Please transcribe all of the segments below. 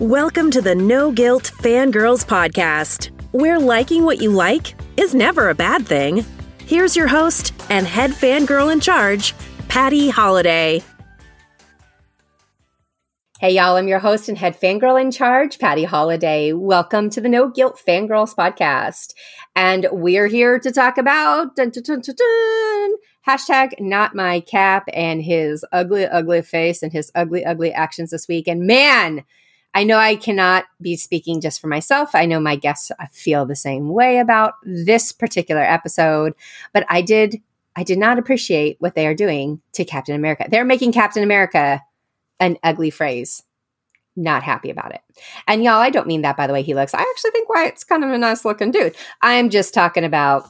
Welcome to the No Guilt Fangirls Podcast, where liking what you like is never a bad thing. Here's your host and head fangirl in charge, Patty Holiday. Hey, y'all, I'm your host and head fangirl in charge, Patty Holiday. Welcome to the No Guilt Fangirls Podcast. And we're here to talk about dun, dun, dun, hashtag not my cap and his ugly, ugly face and his ugly, ugly actions this week. And man, I know I cannot be speaking just for myself. I know my guests feel the same way about this particular episode, but I did I did not appreciate what they are doing to Captain America. They're making Captain America an ugly phrase. Not happy about it. And y'all, I don't mean that by the way he looks. I actually think Wyatt's kind of a nice looking dude. I'm just talking about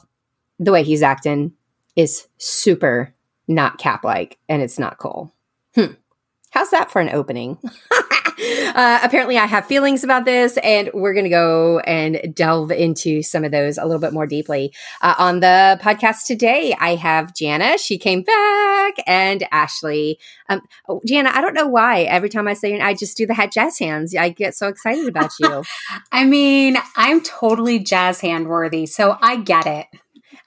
the way he's acting is super not cap like and it's not cool. Hmm. How's that for an opening? uh, apparently, I have feelings about this, and we're going to go and delve into some of those a little bit more deeply. Uh, on the podcast today, I have Jana. She came back, and Ashley. Um, oh, Jana, I don't know why every time I say I just do the hat jazz hands. I get so excited about you. I mean, I'm totally jazz hand worthy, so I get it.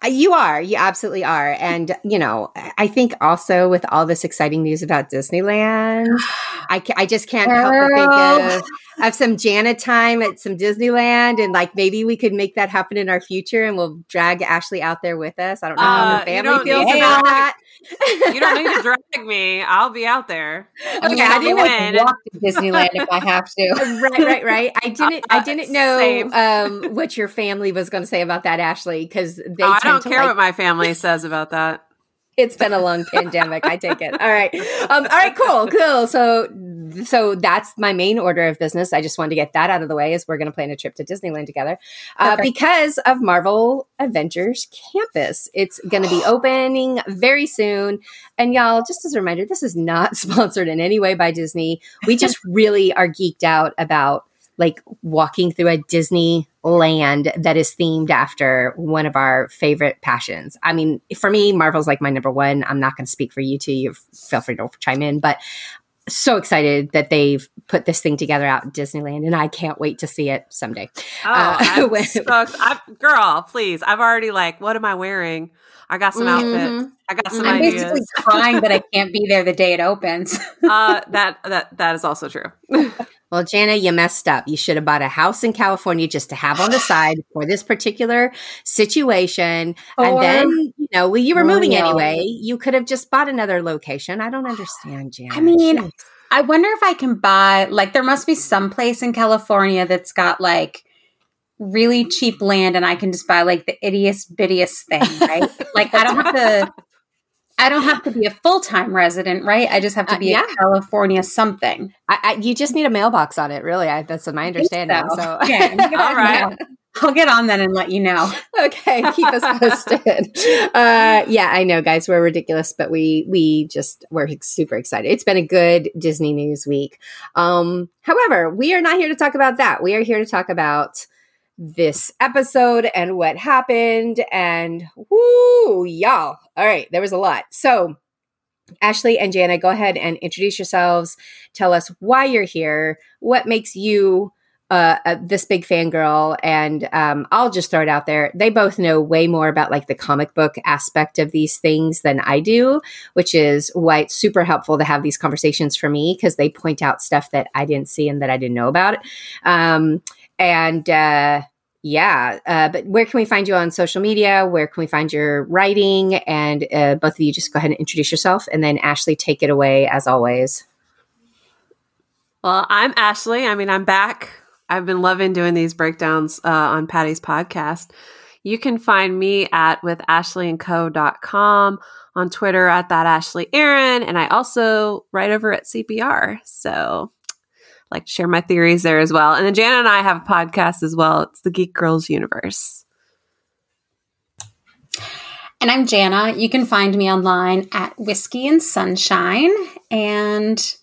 Uh, you are. You absolutely are. And, you know, I think also with all this exciting news about Disneyland, I, I just can't help but think of, of some Janet time at some Disneyland. And like maybe we could make that happen in our future and we'll drag Ashley out there with us. I don't know uh, how her family feels about that. you don't need to drag me. I'll be out there. Okay, I didn't win. walk to Disneyland if I have to. right, right, right. I didn't. I uh, didn't know um, what your family was going to say about that, Ashley, because they. Oh, I don't care like- what my family says about that. It's been a long pandemic. I take it. All right. Um, all right. Cool. Cool. So so that's my main order of business. I just wanted to get that out of the way Is we're going to plan a trip to Disneyland together uh, because of Marvel Avengers Campus. It's going to be opening very soon. And y'all, just as a reminder, this is not sponsored in any way by Disney. We just really are geeked out about like walking through a Disney land that is themed after one of our favorite passions. I mean, for me, Marvel's like my number one. I'm not going to speak for you two. You feel free to chime in, but so excited that they've put this thing together out in Disneyland, and I can't wait to see it someday. Oh, uh, when. I, girl, please! I've already like, what am I wearing? I got some mm-hmm. outfits. I got some I'm ideas. basically crying that I can't be there the day it opens. uh, that that that is also true. Well, Jana, you messed up. You should have bought a house in California just to have on the side for this particular situation. Or, and then, you know, well, you were moving anyway. You could have just bought another location. I don't understand, Jana. I mean, Jeez. I wonder if I can buy, like, there must be some place in California that's got like really cheap land and I can just buy like the ittiest bittiest thing, right? like, I don't have to I don't have to be a full time resident, right? I just have to uh, be uh, yeah. a California something. I, I, you just need a mailbox on it, really. I, that's my understanding. So, so. Okay. all right. I'll get on then and let you know. Okay, keep us posted. uh, yeah, I know, guys, we're ridiculous, but we we just we're super excited. It's been a good Disney news week. Um, however, we are not here to talk about that. We are here to talk about this episode and what happened. And whoo, y'all. All right, there was a lot. So, Ashley and Jana, go ahead and introduce yourselves. Tell us why you're here, what makes you uh, uh, this big fangirl. And um, I'll just throw it out there. They both know way more about like the comic book aspect of these things than I do, which is why it's super helpful to have these conversations for me because they point out stuff that I didn't see and that I didn't know about. Um, and uh, yeah, uh, but where can we find you on social media? Where can we find your writing? And uh, both of you just go ahead and introduce yourself, and then Ashley, take it away as always. Well, I'm Ashley. I mean, I'm back. I've been loving doing these breakdowns uh, on Patty's podcast. You can find me at with ashleyandco.com on Twitter at that Ashley Aaron, and I also write over at CBR. So like to share my theories there as well. And then Jana and I have a podcast as well. It's the Geek Girls Universe. And I'm Jana. You can find me online at Whiskey and Sunshine. And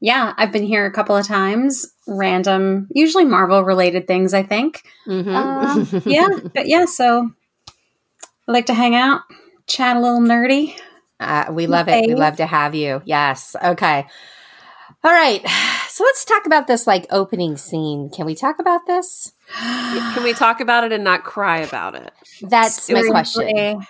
yeah, I've been here a couple of times. Random, usually Marvel related things, I think. Mm-hmm. Uh, yeah, but yeah, so I like to hang out, chat a little nerdy. Uh, we love it. We love to have you. Yes. Okay. All right. So let's talk about this like opening scene. Can we talk about this? Can we talk about it and not cry about it? That's my question.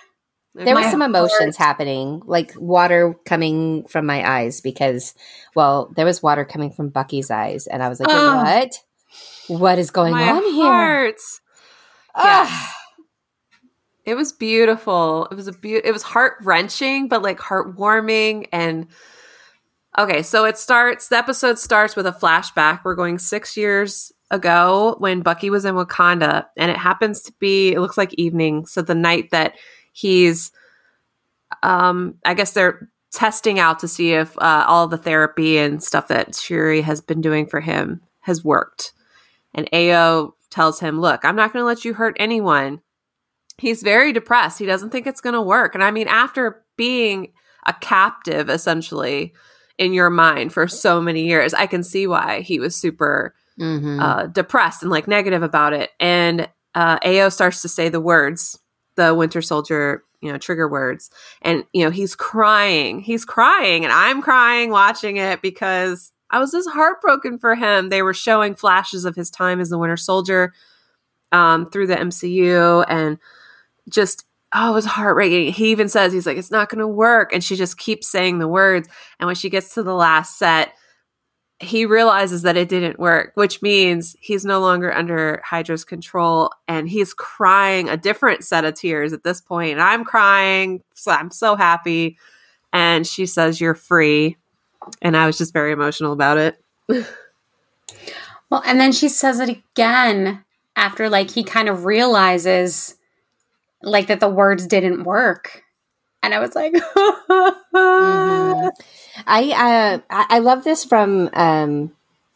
There was some emotions heart. happening, like water coming from my eyes because, well, there was water coming from Bucky's eyes, and I was like, wait, Oh. "What? What is going my on here?" heart. Ah. Yes. It was beautiful. It was a be- it was heart wrenching, but like heartwarming. And okay, so it starts. The episode starts with a flashback. We're going six years ago when Bucky was in Wakanda, and it happens to be. It looks like evening. So the night that he's, um, I guess they're testing out to see if uh, all the therapy and stuff that Shuri has been doing for him has worked. And Ayo tells him, Look, I'm not going to let you hurt anyone. He's very depressed. He doesn't think it's going to work. And I mean, after being a captive essentially in your mind for so many years, I can see why he was super Mhm. uh, depressed and like negative about it. And uh, Ayo starts to say the words, the Winter Soldier, you know, trigger words, and you know he's crying, he's crying, and I'm crying watching it because I was just heartbroken for him. They were showing flashes of his time as the Winter Soldier um, through the MCU, and just oh, it was heartbreaking. He even says he's like, it's not going to work, and she just keeps saying the words. And when she gets to the last set, he realizes that it didn't work, which means he's no longer under Hydra's control and he's crying a different set of tears at this point. And I'm crying. So I'm so happy. And she says, You're free. And I was just very emotional about it. Well, and then she says it again after like he kind of realizes like that the words didn't work. And I was like, Mhm. I uh, I I love this from um,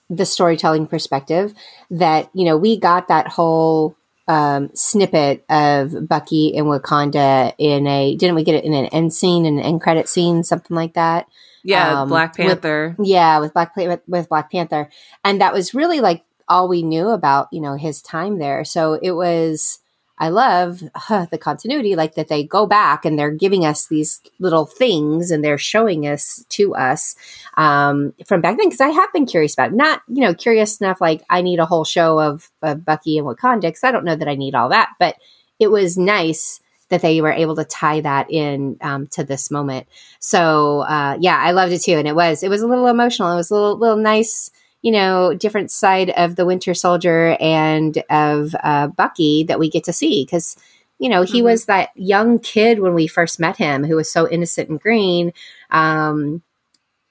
the storytelling perspective that you know we got that whole um, snippet of Bucky in Wakanda in a didn't we get it in an end scene an end credit scene something like that Yeah, Um, Black with- Panther. yeah with Black with, with Black Panther and that was really like all we knew about you know his time there so it was I love huh, the continuity, like that they go back and they're giving us these little things and they're showing us to us um, from back then. Because I have been curious about, it. not you know, curious enough like I need a whole show of, of Bucky and Wakanda. Because I don't know that I need all that, but it was nice that they were able to tie that in um, to this moment. So uh, yeah, I loved it too, and it was it was a little emotional. It was a little little nice you know, different side of the Winter Soldier and of uh, Bucky that we get to see because, you know, he Mhm. was that young kid when we first met him who was so innocent and green. Um,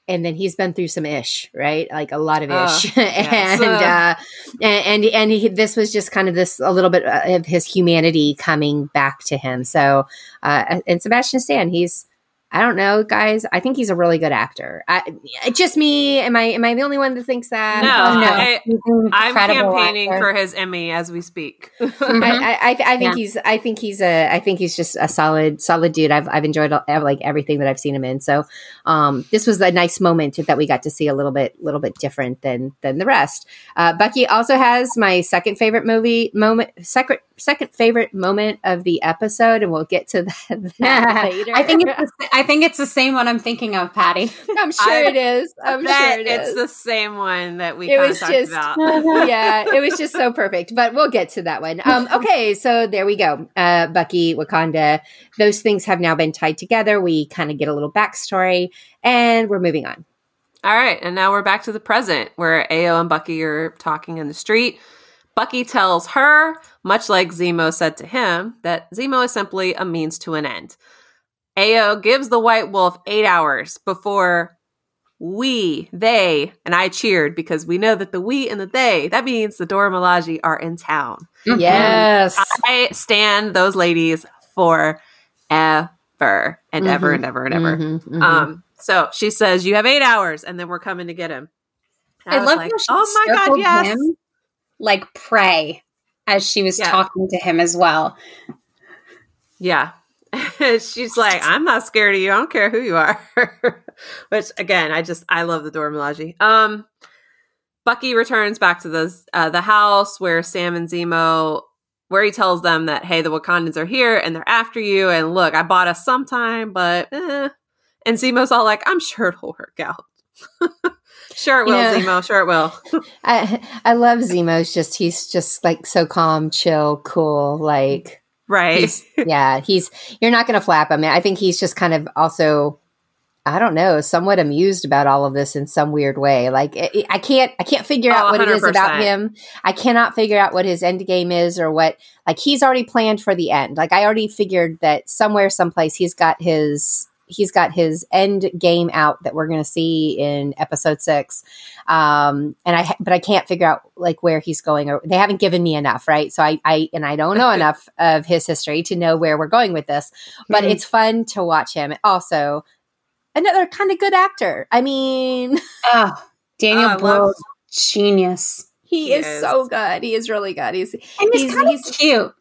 and then he's been through some ish, right? Like a lot of Oh, ish, yes. and, uh, and and and he, this was just kind of this a little bit of his humanity coming back to him. So, uh, and Sebastian Stan, he's I don't know, guys. I think he's a really good actor. I, just me. Am I am I the only one that thinks that? No, Oh, no. I, I'm campaigning actor. for his Emmy as we speak. I, I, I, I think Yeah. he's I think he's a I think he's just a solid solid dude. I've I've enjoyed like everything that I've seen him in. So um, this was a nice moment that we got to see a little bit little bit different than than the rest. Uh, Bucky also has my second favorite movie moment second second favorite moment of the episode, and we'll get to that, that later. I think it's the, I think it's the same one I'm thinking of, Patty. I'm sure I it is. I'm sure it it's is. the same one that we It was talked just- about. yeah, it was just so perfect. But we'll get to that one. Um, okay, so there we go. Uh, Bucky, Wakanda, those things have now been tied together. We kind of get a little backstory, and we're moving on. All right, and now we're back to the present where Ayo and Bucky are talking in the street. Bucky tells her, much like Zemo said to him, that Zemo is simply a means to an end. Ayo gives the White Wolf eight hours before we, they, and I cheered because we know that the we and the they, that means the Dora Milaje are in town. Yes. I stand those ladies for ever and ever and ever and ever. Mhm, mhm. Um, so she says, You have eight hours, and then we're coming to get him. And I, was love like, how she Oh my god, yes. him like pray as she was Yeah. talking to him as well. Yeah. She's like, I'm not scared of you. I don't care who you are. Which again, I just I love the Dora Milaje. Um Bucky returns back to the uh, the house where Sam and Zemo where he tells them that hey, the Wakandans are here and they're after you and look, I bought us sometime, but eh. and Zemo's all like, I'm sure it'll work out. Sure it You will, know- Zemo. Sure it will. I I love Zemo's just he's just like so calm, chill, cool. Like right. he's yeah, he's you're not gonna flap him. I think he's just kind of also I don't know, somewhat amused about all of this in some weird way. Like it, I can't I can't figure Oh, out what it is about him. I cannot figure out what his end game is or what like he's already planned for the end. Like I already figured that somewhere someplace he's got his he's got his end game out that we're going to see in episode 6 um and i but i can't figure out like where he's going or they haven't given me enough right so i i and i don't know enough of his history to know where we're going with this but Mhm. it's fun to watch him also another kind of good actor i mean Oh, Daniel Oh, Brühl, genius. he, He is, is. so good he is really good he's And he's, He's- kind of he's- cute.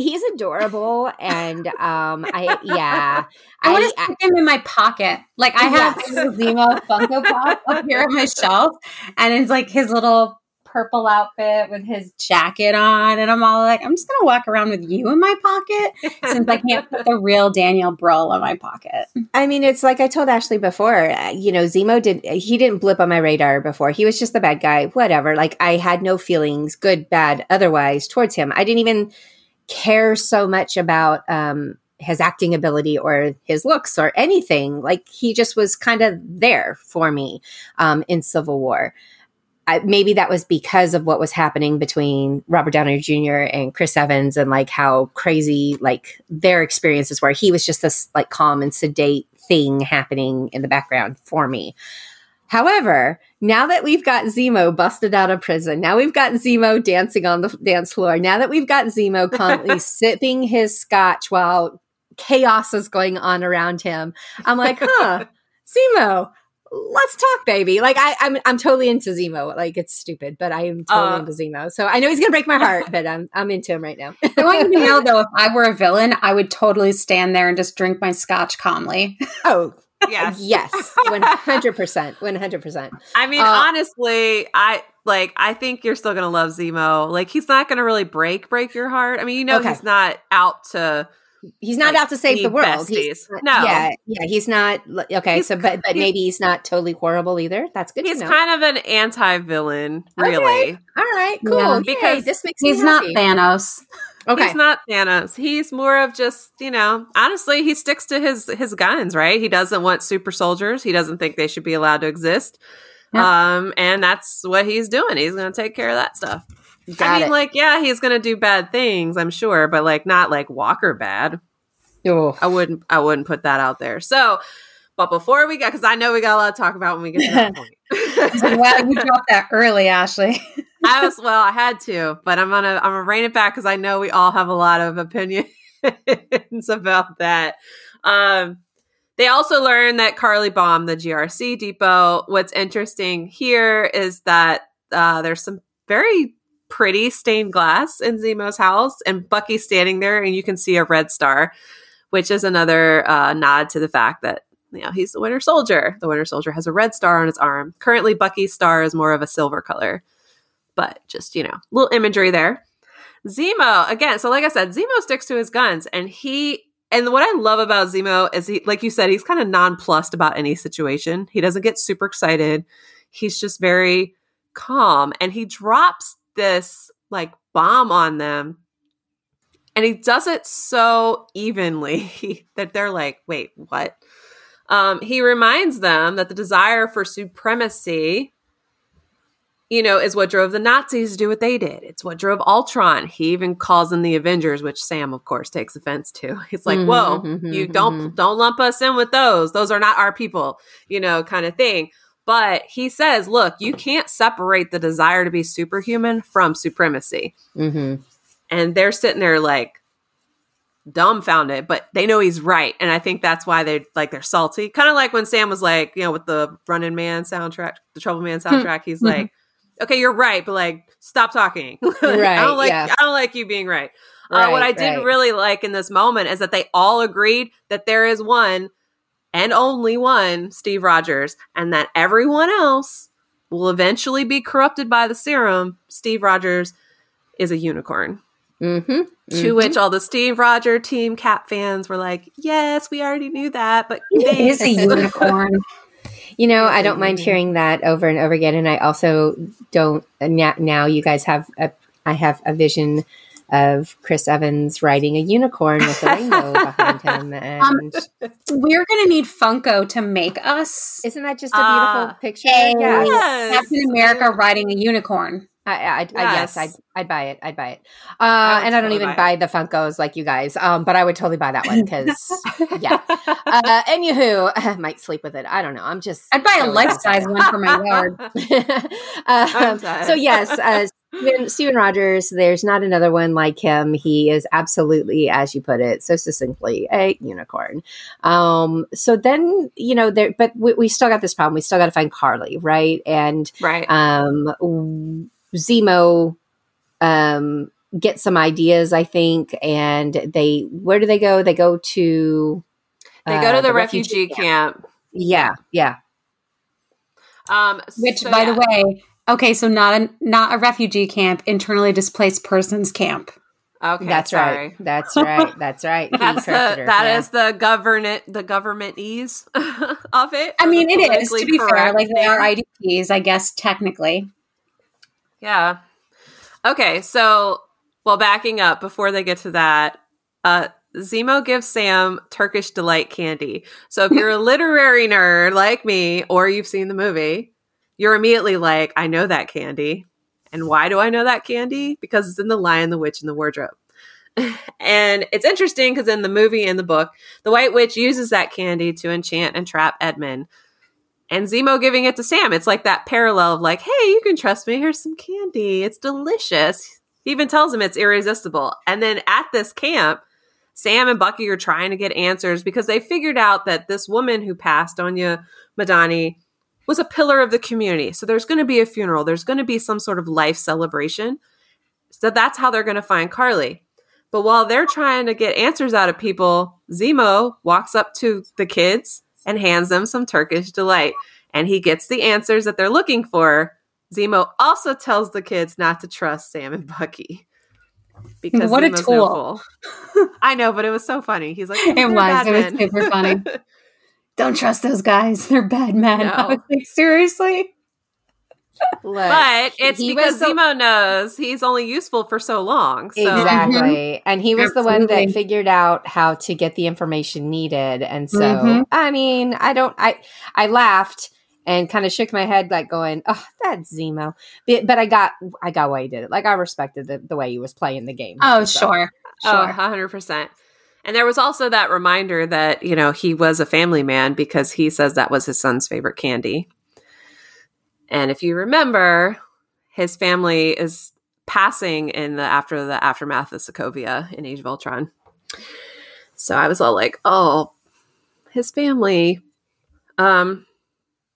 He's adorable and um i yeah I want to stick him in my pocket. Like I have Yes. Zemo Funko Pop up here on my shelf, and it's like his little purple outfit with his jacket on, and I'm all like, I'm just gonna walk around with you in my pocket since I can't put the real Daniel Brühl in my pocket. I mean, it's like I told Ashley before. uh, You know, Zemo did. He didn't blip on my radar before. He was just the bad guy. Whatever. Like I had no feelings, good, bad, otherwise, towards him. I didn't even care so much about um, his acting ability or his looks or anything. Like he just was kind of there for me um, in Civil War. I, maybe that was because of what was happening between Robert Downey Jr. and Chris Evans, and like how crazy like their experiences were. He was just this like calm and sedate thing happening in the background for me. However, now that we've got Zemo busted out of prison, now we've got Zemo dancing on the dance floor, now that we've got Zemo calmly sipping his scotch while chaos is going on around him, I'm like, huh, Zemo, let's talk, baby. Like I, I'm, I'm totally into Zemo. Like it's stupid, but I am totally Uh. into Zemo. So I know he's gonna break my heart, but I'm, I'm into him right now. I want you to know though, if I were a villain, I would totally stand there and just drink my scotch calmly. oh yes. yes, one hundred percent, one hundred percent. I mean, Uh, honestly, I like. I think you're still gonna love Zemo. Like, he's not gonna really break break your heart. I mean, you know, Okay. he's not out to. He's not Like, out to save the world. He's besties. No. yeah, yeah. He's not okay. He's- so, but but he's- maybe he's not totally horrible either. That's good. He's to know. kind of an anti-villain, Okay. really. All right, cool. Yeah. Yay, Because this makes He's me not happy. Thanos. Okay, He's not Thanos. He's more of just, you know, honestly, he sticks to his his guns, right? He doesn't want super soldiers. He doesn't think they should be allowed to exist. Um, and that's what he's doing. He's going to take care of that stuff. got I mean, it. like, yeah, he's going to do bad things, I'm sure, but like not like Walker bad. Oh, I wouldn't I wouldn't put that out there. So, but before we get cuz I know we got a lot to talk about when we get to that point. Wow, you dropped that early, Ashley. I was well, I had to, but I'm gonna I'm gonna rein it back because I know we all have a lot of opinions about that. Um, they also learned that Karli bombed the GRC depot. What's interesting here is that uh, there's some very pretty stained glass in Zemo's house, and Bucky's standing there, and you can see a red star, which is another uh, nod to the fact that you know he's the Winter Soldier. The Winter Soldier has a red star on his arm. Currently, Bucky's star is more of a silver color. But just you know little imagery there. Zemo again so like i said zemo sticks to his guns and he and what i love about zemo is he like you said he's kind of nonplussed about any situation. He doesn't get super excited. He's just very calm and he drops this like bomb on them and he does it so evenly that they're like wait what um, he reminds them that the desire for supremacy you know, is what drove the Nazis to do what they did. It's what drove Ultron. He even calls in the Avengers, which Sam, of course, takes offense to. He's like, "Whoa, mhm, you don't mhm. don't lump us in with those. Those are not our people," you know, kind of thing. But he says, "Look, you can't separate the desire to be superhuman from supremacy." And they're sitting there like dumbfounded, but they know he's right, and I think that's why they like they're salty. Kind of like when Sam was like, you know, with the Running Man soundtrack, the Trouble Man hmm. soundtrack. He's mm-hmm. like, "Okay, you're right, but like, stop talking. right, I don't like yeah. I don't like you being right." uh, what I Right, did right. really like in this moment is that they all agreed that there is one and only one Steve Rogers, and that everyone else will eventually be corrupted by the serum. Steve Rogers is a unicorn. Mm-hmm. Hmm To which all the Steve Roger team Cap fans were like, "Yes, we already knew that, but He is a unicorn. You know, I don't mind hearing that over and over again, and I also don't. Now, now you guys have a, I have a vision of Chris Evans riding a unicorn with a rainbow behind him, and Um, We're gonna need Funko to make us isn't that just a beautiful picture? a Yes. Yes. Captain America riding a unicorn. I, I, I, yes, Yes. I'd, I'd buy it. I'd buy it. Uh, I and I don't totally even buy buy the Funkos like you guys. Um, but I would totally buy that one because, yeah. Uh, anywho, I might sleep with it. I don't know. I'm just. I'd buy a life size one for my yard. um, so yes, uh, Steven, Steven Rogers. There's not another one like him. He is absolutely, as you put it, so succinctly, a unicorn. Um, so then you know there, but we, we still got this problem. We still got to find Karli, right? And right. um, Zemo um, get some ideas, I think, and they where do they go? They go to they uh, go to the, refugee, camp. Yeah, yeah. Um, Which, so by yeah. the way, okay, so not a not a refugee camp, internally displaced persons camp. okay, That's sorry. right. That's right. That's right. That's the corrected her, that yeah. is the government the government ease of it. I mean, it is to be fair. Like they are. IDPs, I guess technically. Yeah. Okay, so well, backing up before they get to that, uh, Zemo gives Sam Turkish delight candy. So if you're a literary nerd like me, or you've seen the movie, you're immediately like, I know that candy. And why do I know that candy? Because it's in The Lion, the Witch, and the Wardrobe. and it's interesting because in the movie and the book, the White Witch uses that candy to enchant and trap Edmund. And Zemo giving it to Sam. It's like that parallel of like, hey, you can trust me. Here's some candy. It's delicious. He even tells him it's irresistible. And then at this camp, Sam and Bucky are trying to get answers because they figured out that this woman who passed, Anya Madani, was a pillar of the community. So there's going to be a funeral. There's going to be some sort of life celebration. So that's how they're going to find Karli. But while they're trying to get answers out of people, Zemo walks up to the kids and hands them some Turkish delight. And he gets the answers that they're looking for. Zemo also tells the kids not to trust Sam and Bucky. Because What a Zemo's no tool. fool. I know, but it was so funny. He's like, It "They're was. It was super funny. Don't trust those guys. They're bad men. No. I was like, seriously? Look, but it's he because was the- Zemo knows he's only useful for so long. So Exactly. And he was the one that figured out how to get the information needed. And so, Mhm. I mean, I don't, I, I laughed and kind of shook my head, like going, oh, that's Zemo. But, but I got, I got why he did it. Like I respected the, the way he was playing the game. Oh, So, sure. Oh, Sure. 100%. And there was also that reminder that, you know, he was a family man because he says that was his son's favorite candy. And if you remember, his family is passing in the after the aftermath of Sokovia in Age of Ultron. So I was all like, "Oh, his family." Um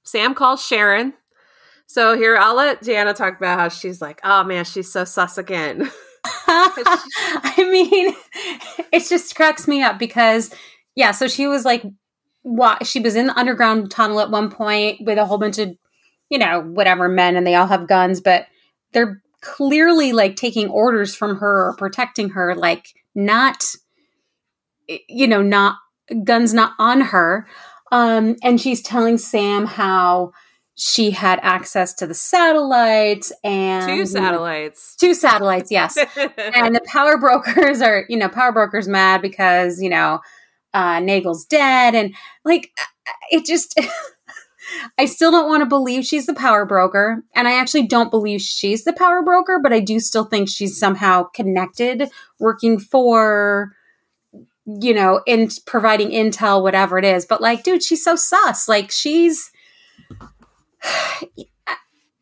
Sam calls Sharon. So here I'll let Jana talk about how she's like, "Oh man, she's so sus again." I mean, it just cracks me up because, yeah, so she was like, what? She was in the underground tunnel at one point with a whole bunch of, you know, whatever men, and they all have guns, but they're clearly like taking orders from her or protecting her, like not, you know, not guns not on her. Um, and she's telling Sam how she had access to the satellites and Two satellites. two satellites, yes. and the power brokers are, you know, power brokers mad because, you know, uh, Nagel's dead. And like, it just, I still don't want to believe she's the power broker. And I actually don't believe she's the power broker, but I do still think she's somehow connected, working for, you know, in providing intel, whatever it is. But like, dude, she's so sus. Like, she's,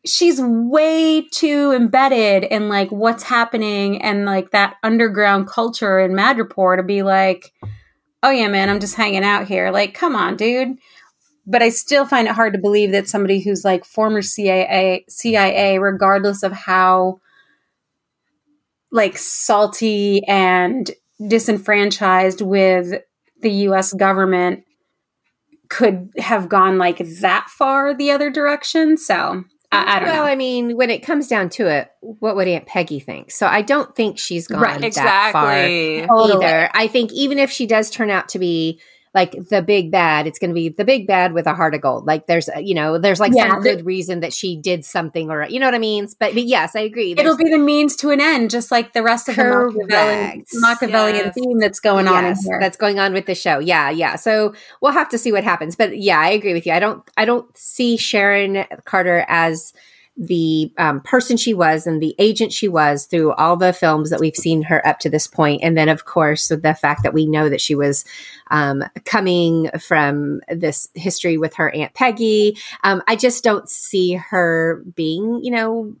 she's way too embedded in like what's happening and like that underground culture in Madripoor to be like, oh yeah, man, I'm just hanging out here. Like, come on, dude. But I still find it hard to believe that somebody who's like former CIA, CIA, regardless of how like salty and disenfranchised with the US government could have gone like that far the other direction. So I, I don't well, know. I mean, when it comes down to it, what would Aunt Peggy think? So I don't think she's gone Right, that far exactly. Totally. either. I think even if she does turn out to be like the big bad. It's going to be the big bad with a heart of gold. Like there's, uh, you know, there's like Yeah, some the- good reason that she did something or, you know what I mean? But, but yes, I agree. It'll be the means to an end, just like the rest of the Machiavellian, Machiavellian Yes. theme that's going on in here. that's going on with the show. Yeah, yeah. So we'll have to see what happens. But yeah, I agree with you. I don't I don't see Sharon Carter as the um, person she was and the agent she was through all the films that we've seen her up to this point. And then, of course, the fact that we know that she was um, coming from this history with her Aunt Peggy. Um, I just don't see her being, you know,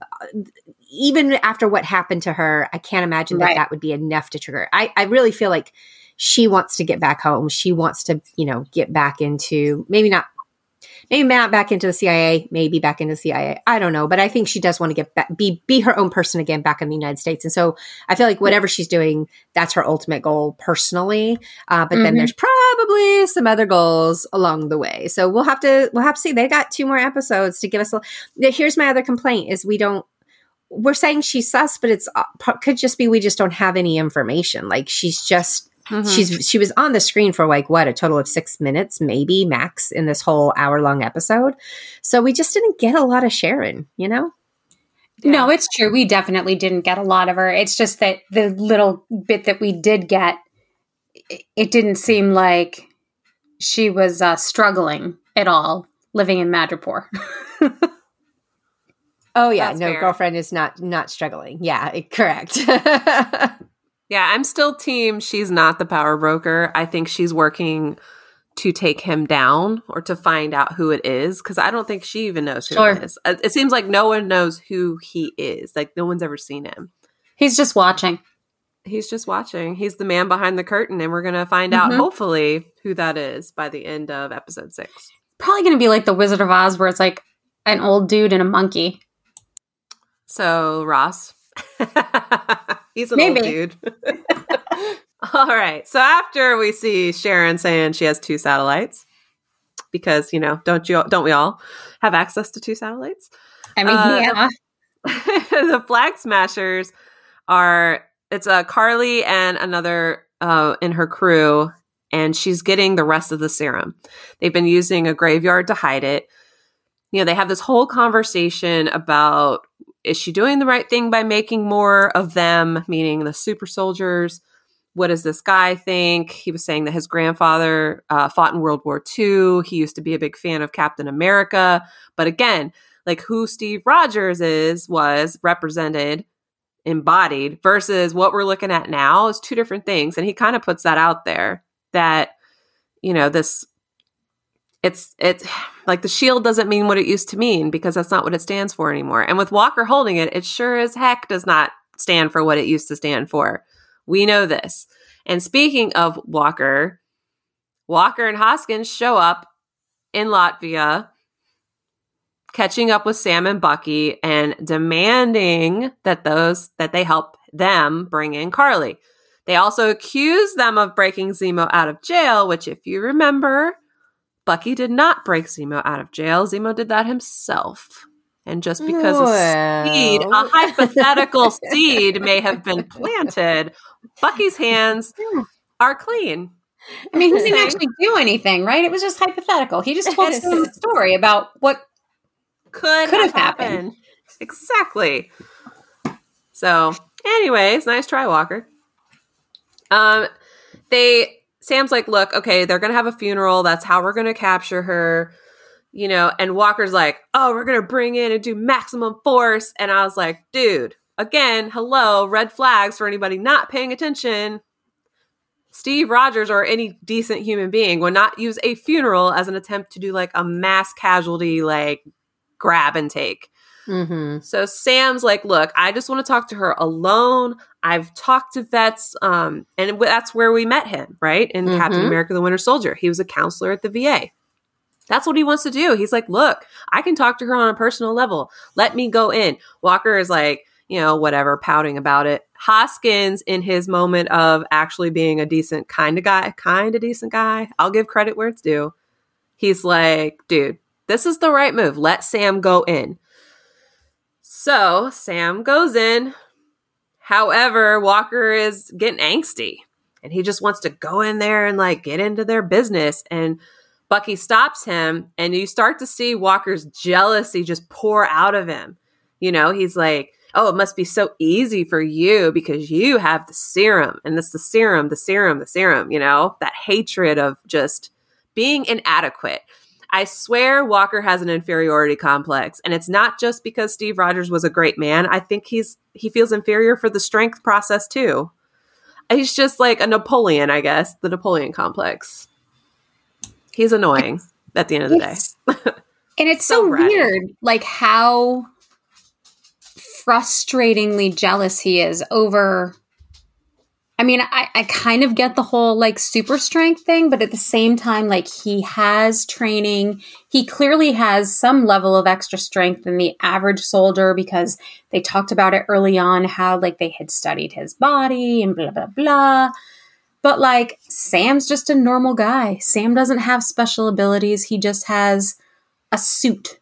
even after what happened to her, I can't imagine that Right. that would be enough to trigger. I, I really feel like she wants to get back home. She wants to, you know, get back into maybe not, maybe not back into the CIA, maybe back into the CIA. I don't know, but I think she does want to get back, be be her own person again back in the United States. And so I feel like whatever she's doing, that's her ultimate goal personally. Uh, but then Mhm. there's probably some other goals along the way. So we'll have to we'll have to see. They got two more episodes to give us. A, here's my other complaint: is we don't we're saying she's sus, but it's uh, could just be we just don't have any information. Like she's just Mhm. she's she was on the screen for like what a total of six minutes, maybe max, in this whole hour long episode. So we just didn't get a lot of Sharon. You know? No, it's true. We definitely didn't get a lot of her. It's just that the little bit that we did get, it, it didn't seem like she was uh, struggling at all living in Madripoor. Oh yeah, That's no fair. girlfriend is not not struggling. Yeah, it- correct. Yeah, I'm still team. She's not the power broker. I think she's working to take him down or to find out who it is because I don't think she even knows who Sure. it is. Uh, It seems like no one knows who he is. Like no one's ever seen him. He's just watching. He's just watching. He's the man behind the curtain, and we're gonna find out Mhm. hopefully who that is by the end of episode six. Probably going to be like the Wizard of Oz, where it's like an old dude and a monkey. So Ross, he's an Maybe. old dude. All right. So after we see Sharon saying she has two satellites, because you know, don't you? Don't we all have access to two satellites? I mean, Uh, yeah. the flag smashers are it's uh, Karli and another uh, in her crew, and she's getting the rest of the serum. They've been using a graveyard to hide it. You know, they have this whole conversation about is she doing the right thing by making more of them, meaning the super soldiers? What does this guy think? He was saying that his grandfather uh, fought in World War II. He used to be a big fan of Captain America. But again, like who Steve Rogers is was represented embodied versus what we're looking at now is two different things and he kind of puts that out there that you know this it's it's like the shield doesn't mean what it used to mean because that's not what it stands for anymore. And with walker holding it it sure as heck does not stand for what it used to stand for. We know this. And speaking of walker walker and hoskins show up in latvia catching up with Sam and Bucky and demanding that those that they help them bring in Karli. They also accuse them of breaking Zemo out of jail, which if you remember, Bucky did not break Zemo out of jail. Zemo did that himself. And just because a seed, a hypothetical seed may have been planted, Bucky's hands are clean. I mean, he didn't actually do anything, right? It was just hypothetical. He just told us a story about what could, Could have have happened. happened. Exactly. So, anyways, nice try, Walker. Um, they Sam's like, look, okay, they're gonna have a funeral. That's how we're gonna capture her. You know, and Walker's like, oh, we're gonna bring in and do maximum force. And I was like, dude, again, hello, red flags for anybody not paying attention. Steve Rogers or any decent human being would not use a funeral as an attempt to do like a mass casualty, like grab and take. Hmm So Sam's like, look, I just want to talk to her alone. I've talked to vets, um, and that's where we met him, right? In Captain Mhm. America: The Winter Soldier, he was a counselor at the VA. That's what he wants to do. He's like, look, I can talk to her on a personal level. Let me go in. Walker is like, you know, whatever, pouting about it. Hoskins, in his moment of actually being a decent kind of guy, kind of decent guy, I'll give credit where it's due. He's like, dude, this is the right move. Let Sam go in. So Sam goes in. However, Walker is getting angsty. and he just wants to go in there and like get into their business. And Bucky stops him, and you start to see Walker's jealousy just pour out of him. You know, he's like, Oh, it must be so easy for you because you have the serum, and it's the serum, the serum, the serum, you know, that hatred of just being inadequate. I swear Walker has an inferiority complex and it's not just because Steve Rogers was a great man. I think he's he feels inferior for the strength process too. He's just like a Napoleon, I guess, the Napoleon complex. He's annoying at the end of the day. and it's so, so weird like how frustratingly jealous he is over I mean, I, I kind of get the whole like super strength thing, but at the same time, like he has training. He clearly has some level of extra strength than the average soldier because they talked about it early on how like they had studied his body and blah, blah, blah. But like Sam's just a normal guy. Sam doesn't have special abilities, he just has a suit.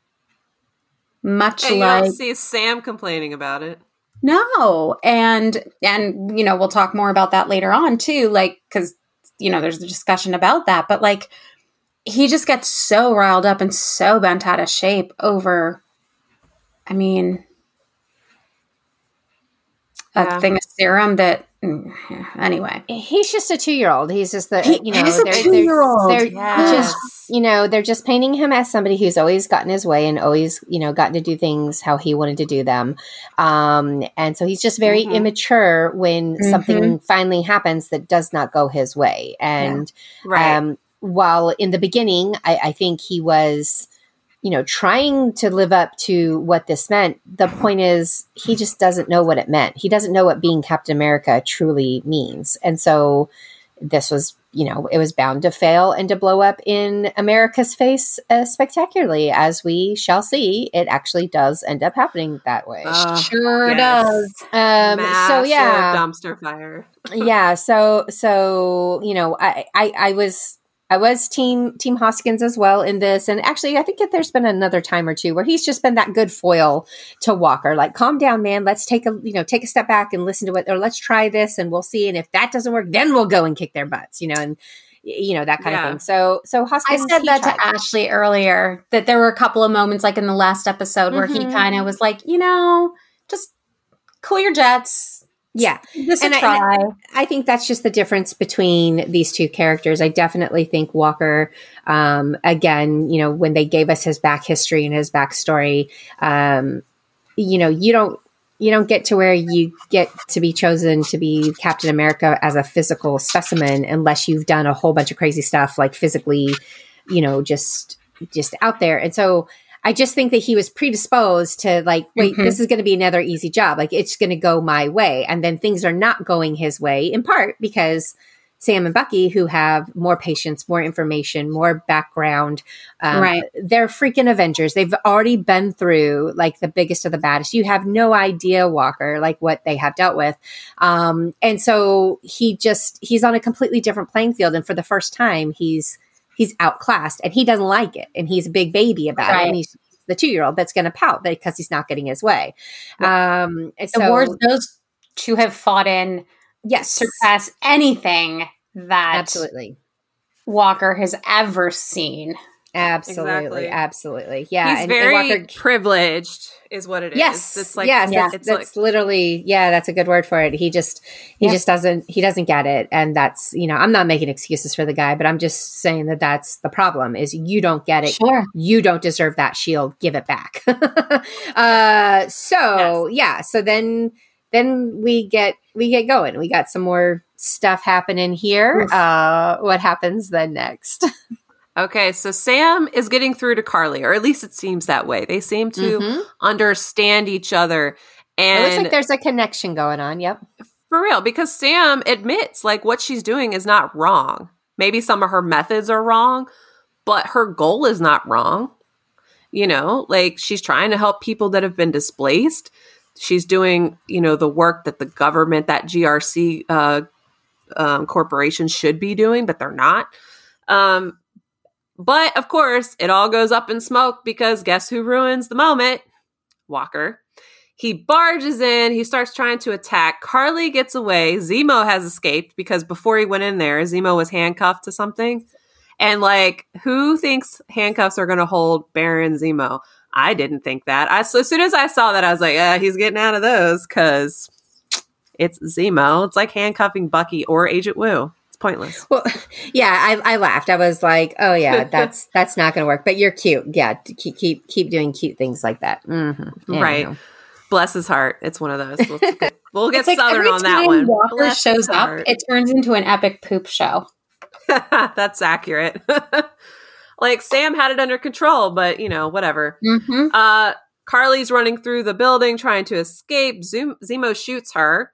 Much hey, like. You see Sam complaining about it. No. And and you know, we'll talk more about that later on too, like cuz you know, there's a discussion about that, but like he just gets so riled up and so bent out of shape over I mean a yeah. thing of serum that Mm, anyway he's just a two-year-old he's just the he you know they're, they're, they're yes. just you know they're just painting him as somebody who's always gotten his way and always you know gotten to do things how he wanted to do them um and so he's just very mm-hmm. immature when mm-hmm. something finally happens that does not go his way and yeah. right. um while in the beginning I, I think he was you know, trying to live up to what this meant. The point is, he just doesn't know what it meant. He doesn't know what being Captain America truly means. And so this was, you know, it was bound to fail and to blow up in America's face uh, spectacularly, as we shall see. It actually does end up happening that way. Uh, sure yes. does. Um, so yeah, dumpster fire. yeah. So so you know, I I, I was I was team team Hoskins as well in this, and actually, I think that there's been another time or two where he's just been that good foil to Walker. Like, calm down, man. Let's take a you know take a step back and listen to it, or let's try this, and we'll see. And if that doesn't work, then we'll go and kick their butts, you know, and you know that kind yeah. of thing. So, so Hoskins. I said that tried. to Ashley earlier that there were a couple of moments, like in the last episode, where mm-hmm. he kind of was like, you know, just cool your jets yeah. Just and try. I, I, think that's just the difference between these two characters. I definitely think Walker, um, again, you know, when they gave us his back history and his backstory, um, you know, you don't, you don't get to where you get to be chosen to be Captain America as a physical specimen unless you've done a whole bunch of crazy stuff like physically, you know, just just out there. And so I just think that he was predisposed to like, wait, mm-hmm. this is going to be another easy job. Like it's going to go my way. And then things are not going his way in part because Sam and Bucky, who have more patience, more information, more background, um, right? They're freaking Avengers. They've already been through like the biggest of the baddest. You have no idea, Walker, like what they have dealt with. Um, and so he just he's on a completely different playing field. And for the first time, he's he's outclassed and he doesn't like it and he's a big baby about right. it and he's the two year old that's going to pout because he's not getting his way. Um, so, the wars those two have fought in yes surpass anything that absolutely Walker has ever seen. Absolutely, exactly. absolutely. Yeah, he's and, very and Walker, privileged, is what it is. yes, It's like yes, yeah, it's that's like, literally yeah, that's a good word for it. He just he yeah. just doesn't he doesn't get it, and that's you know I'm not making excuses for the guy, but I'm just saying that that's the problem is you don't get it. Sure, you don't deserve that shield. Give it back. uh, so yes. yeah, so then then we get we get going. We got some more stuff happening here. Uh, what happens then next? Okay, so Sam is getting through to Karli, or at least it seems that way. They seem to mm-hmm. understand each other. And it looks like there's a connection going on. Yep. For real, because Sam admits like what she's doing is not wrong. Maybe some of her methods are wrong, but her goal is not wrong. You know, like she's trying to help people that have been displaced. She's doing, you know, the work that the government, that GRC uh, um, corporation should be doing, but they're not. Um, but of course, it all goes up in smoke because guess who ruins the moment? Walker. He barges in. He starts trying to attack. Karli gets away. Zemo has escaped because before he went in there, Zemo was handcuffed to something. And like, who thinks handcuffs are going to hold Baron Zemo? I didn't think that. I so as soon as I saw that, I was like, uh, he's getting out of those because it's Zemo. It's like handcuffing Bucky or Agent Woo. Pointless. Well, yeah, I, I laughed. I was like, "Oh yeah, that's that's not going to work." But you're cute. Yeah, keep keep keep doing cute things like that. Mm-hmm. Right. Bless his heart. It's one of those. We'll get, we'll get like southern on that one. Walker Bless shows up, heart. it turns into an epic poop show. That's accurate. like Sam had it under control, but you know, whatever. Mm-hmm. Uh, Karli's running through the building trying to escape. Zoom- Zemo shoots her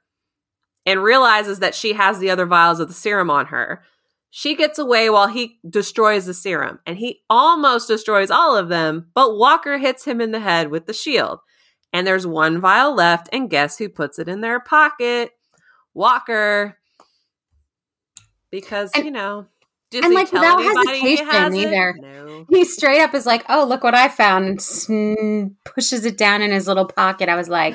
and realizes that she has the other vials of the serum on her. She gets away while he destroys the serum, and he almost destroys all of them, but Walker hits him in the head with the shield. And there's one vial left, and guess who puts it in their pocket? Walker. Because, And- you know, and, he like, without he hesitation has either. No. He straight up is like, "Oh, look what I found!" and pushes it down in his little pocket. I was like,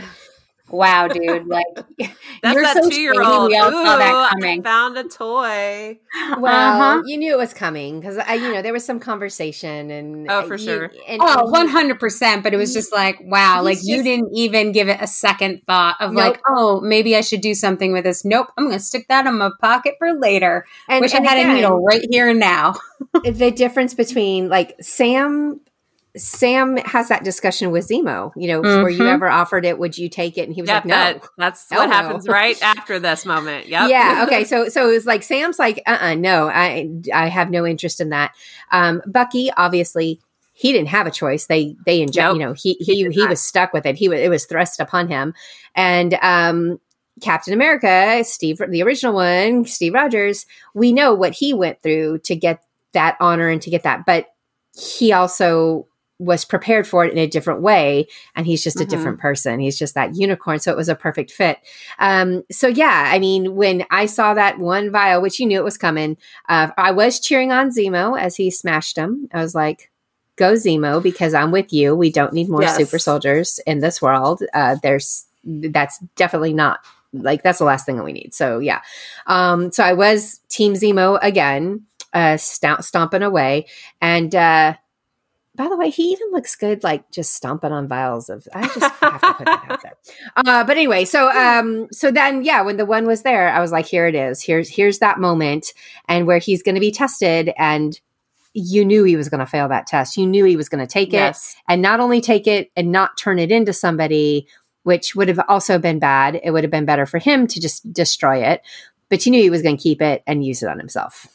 "Wow, dude! Like, That's you're that so two-year-old. We all saw that I coming." found a toy. Well, Uh-huh. you knew it was coming because I, you know, there was some conversation and Oh, for you- sure. And, Oh, and he- one hundred percent. But it was just like, wow, He's like you didn't even give it a second thought of Nope. like, oh, maybe I should do something with this. Nope, I'm going to stick that in my pocket for later. and, Wish and I had again, a needle right here and now. the difference between like Sam Sam has that discussion with Zemo, you know, were you ever offered it? Would you take it? And he was Yep, like, no. that, that's what no. happens right after this moment. Yep. Yeah. Okay. So, so it was like Sam's like, uh, uh no, I, I have no interest in that. Um, Bucky, obviously, he didn't have a choice. They, they inject. Nope. You know, he he did he was stuck with it. He was it was thrust upon him, and um, Captain America, Steve, the original one, Steve Rogers. We know what he went through to get that honor and to get that, but he also was prepared for it in a different way and he's just a Mhm. different person. He's just that unicorn so it was a perfect fit. Um so yeah i mean when i saw that one vial which you knew it was coming uh, i was cheering on zemo as he smashed him. I was like go zemo because i'm with you. We don't need more Yes. super soldiers in this world. Uh there's that's definitely not like that's the last thing that we need. So yeah. Um so i was team zemo again uh stomp- stomping away and uh by the way, he even looks good, like just stomping on vials of. I just have to put that out there. Uh, but anyway, so um, so then yeah, when the one was there, I was like, here it is. Here's here's that moment, and where he's going to be tested, and you knew he was going to fail that test. You knew he was going to take it, and not only take it and not turn it into somebody, which would have also been bad. It would have been better for him to just destroy it, but you knew he was going to keep it and use it on himself.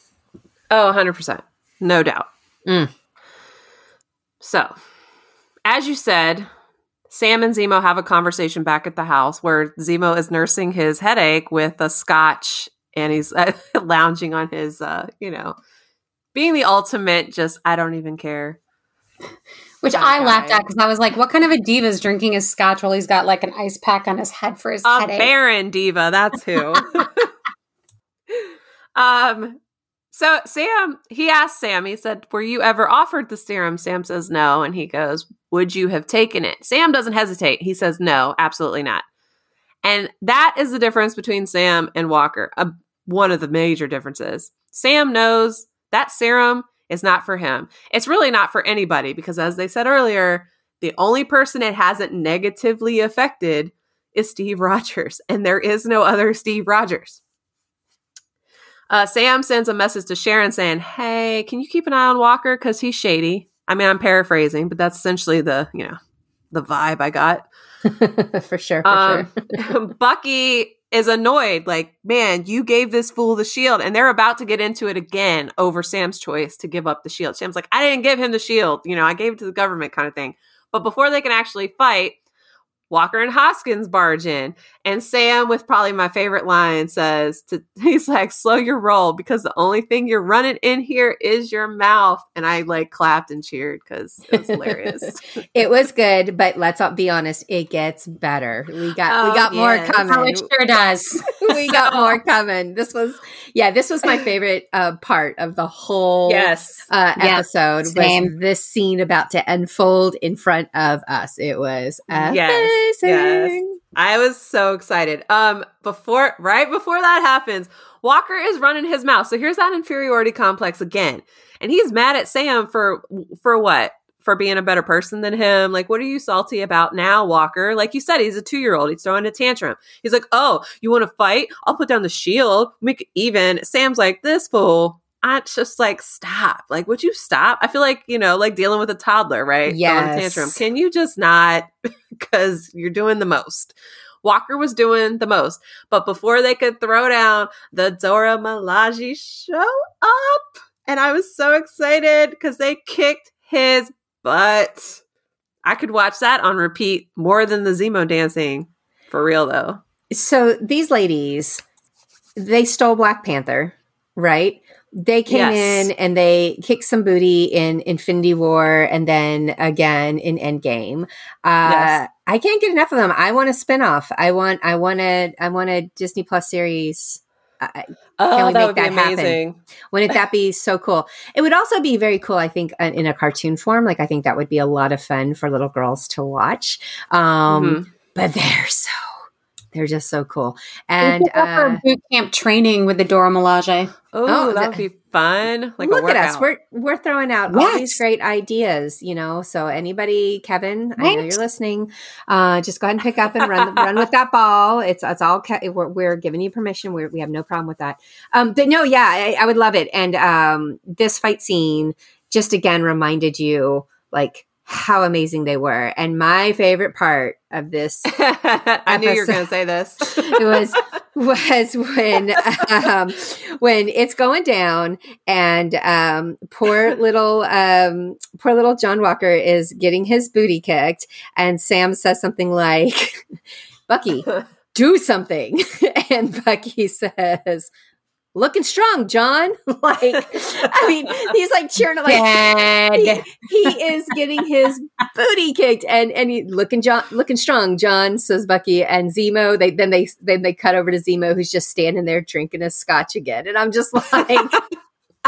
Oh, 100%. No doubt. Mm. So, as you said, Sam and Zemo have a conversation back at the house where Zemo is nursing his headache with a scotch and he's uh, lounging on his, uh, you know, being the ultimate, just, I don't even care. Which That I laughed at because I was like, what kind of a diva is drinking his scotch while he's got like an ice pack on his head for his A headache? Baron diva, that's who. um, so Sam, he asked Sam, he said, Were you ever offered the serum? Sam says no. And he goes, Would you have taken it? Sam doesn't hesitate. He says, No, absolutely not. And that is the difference between Sam and Walker. Uh, one of the major differences. Sam knows that serum is not for him. It's really not for anybody because, as they said earlier, the only person it hasn't negatively affected is Steve Rogers, and there is no other Steve Rogers. Uh, Sam sends a message to Sharon saying, "Hey, can you keep an eye on Walker because he's shady." I mean, I'm paraphrasing, but that's essentially the you know the vibe I got. for sure. For Um, sure. Bucky is annoyed, like, "Man, you gave this fool the shield," and they're about to get into it again over Sam's choice to give up the shield. Sam's like, "I didn't give him the shield, you know, I gave it to the government," kind of thing. But before they can actually fight, Walker and Hoskins barge in, and Sam, with probably my favorite line, says, to, "He's like, slow your roll because the only thing you're running in here is your mouth." And I like clapped and cheered because it was hilarious. it was good, but let's all be honest, it gets better. We got Oh, we got more yes. Oh, coming. it sure does. we got more coming. This was yeah, this was my favorite uh, part of the whole yes, uh, Yeah, episode was same. this scene about to unfold in front of us. It was epic. Yes. Yes. I was so excited. Um, before right before that happens, Walker is running his mouth. So here's that inferiority complex again. And he's mad at Sam for for what? For being a better person than him. Like, what are you salty about now, Walker? Like you said, he's a two year old. He's throwing a tantrum. He's like, Oh, you want to fight? I'll put down the shield, make it even. Sam's like, This fool. I just like stop. Like, would you stop? I feel like, you know, like dealing with a toddler, right? Yes. tantrum. Can you just not? Because you're doing the most. Walker was doing the most. But before they could throw down, the Dora Milaje show up. And I was so excited because they kicked his butt. I could watch that on repeat more than the Zemo dancing. For real though. So these ladies, they stole Black Panther, right? They came Yes. in and they kicked some booty in Infinity War and then again in Endgame. Uh, Yes. I can't get enough of them. I want a spinoff. I want. I want a. I want a Disney Plus series. I, Oh, we that make would be that happen? wouldn't that be so cool? It would also be very cool. I think uh, in a cartoon form. Like I think that would be a lot of fun for little girls to watch. Um, Mhm. But they're so. They're just so cool. And And uh, boot camp training with the Dora Milaje. Oh, Oh, that that- would be fun. Like look a at us. We're we're throwing out all these great ideas, you know. So anybody, Kevin, I know you're listening. Uh, just go ahead and pick up and run run with that ball. It's it's all Ke- we're, we're giving you permission. We're, we have no problem with that. Um, but no, yeah, I, I would love it. And um, this fight scene just again reminded you like how amazing they were. And my favorite part of this I knew you were going to say this. it was was when um, when it's going down and um, poor little um, poor little John Walker is getting his booty kicked and Sam says something like Bucky do something and Bucky says looking strong John. Like I mean he's like cheering like he, he is getting his booty kicked and and he looking John looking strong John says Bucky and Zemo. They then they then they cut over to Zemo who's just standing there drinking his scotch again. And I'm just like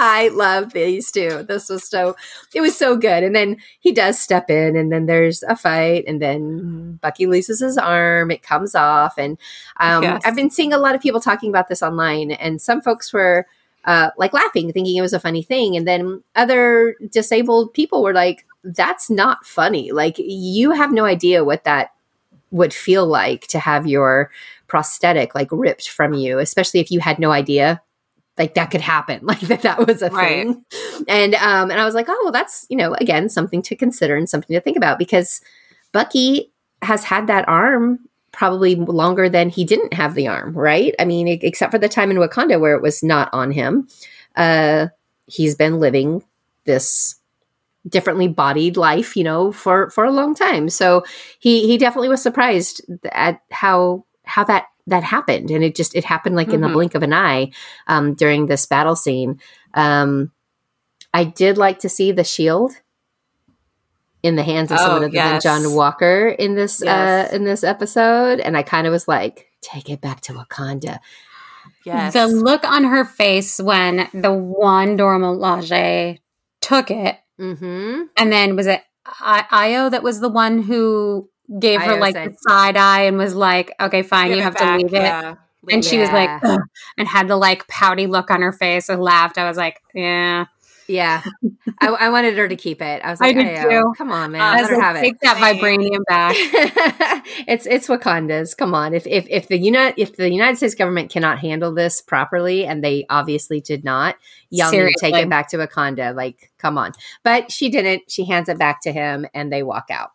I love these two this was so it was so good and then he does step in and then there's a fight and then Bucky loses his arm it comes off and um, Yes. I've been seeing a lot of people talking about this online and some folks were uh, like laughing, thinking it was a funny thing. And then other disabled people were like, that's not funny. Like, you have no idea what that would feel like to have your prosthetic like ripped from you, especially if you had no idea like that could happen, like that that was a Right. thing. And um, and I was like, oh, well, that's you know, again, something to consider and something to think about because Bucky has had that arm probably longer than he didn't have the arm, right? I mean, except for the time in Wakanda where it was not on him. Uh, he's been living this differently bodied life, you know, for for a long time. So he he definitely was surprised at how how that that happened, and it just it happened like in the Mhm. blink of an eye um, during this battle scene. Um, I did like to see the shield in the hands of Oh, someone other yes. than John Walker in this Yes. uh, in this episode, and I kind of was like, "Take it back to Wakanda." yes. The look on her face when the one Dora Milaje took it, Mm-hmm. and then was it I- Ayo that was the one who gave her like the side eye and was like, "Okay, fine, you have back, to leave it." yeah. And she was like, "Ugh," and had the like pouty look on her face and laughed. I was like, yeah, Yeah, I, I wanted her to keep it. I was I like, did too. come on, man, I I let her like, have it." take that vibranium back. it's it's Wakanda's. Come on, if if if the United if the United States government cannot handle this properly, and they obviously did not, y'all need to take it back to Wakanda. Like, come on. But she didn't. She hands it back to him, and they walk out.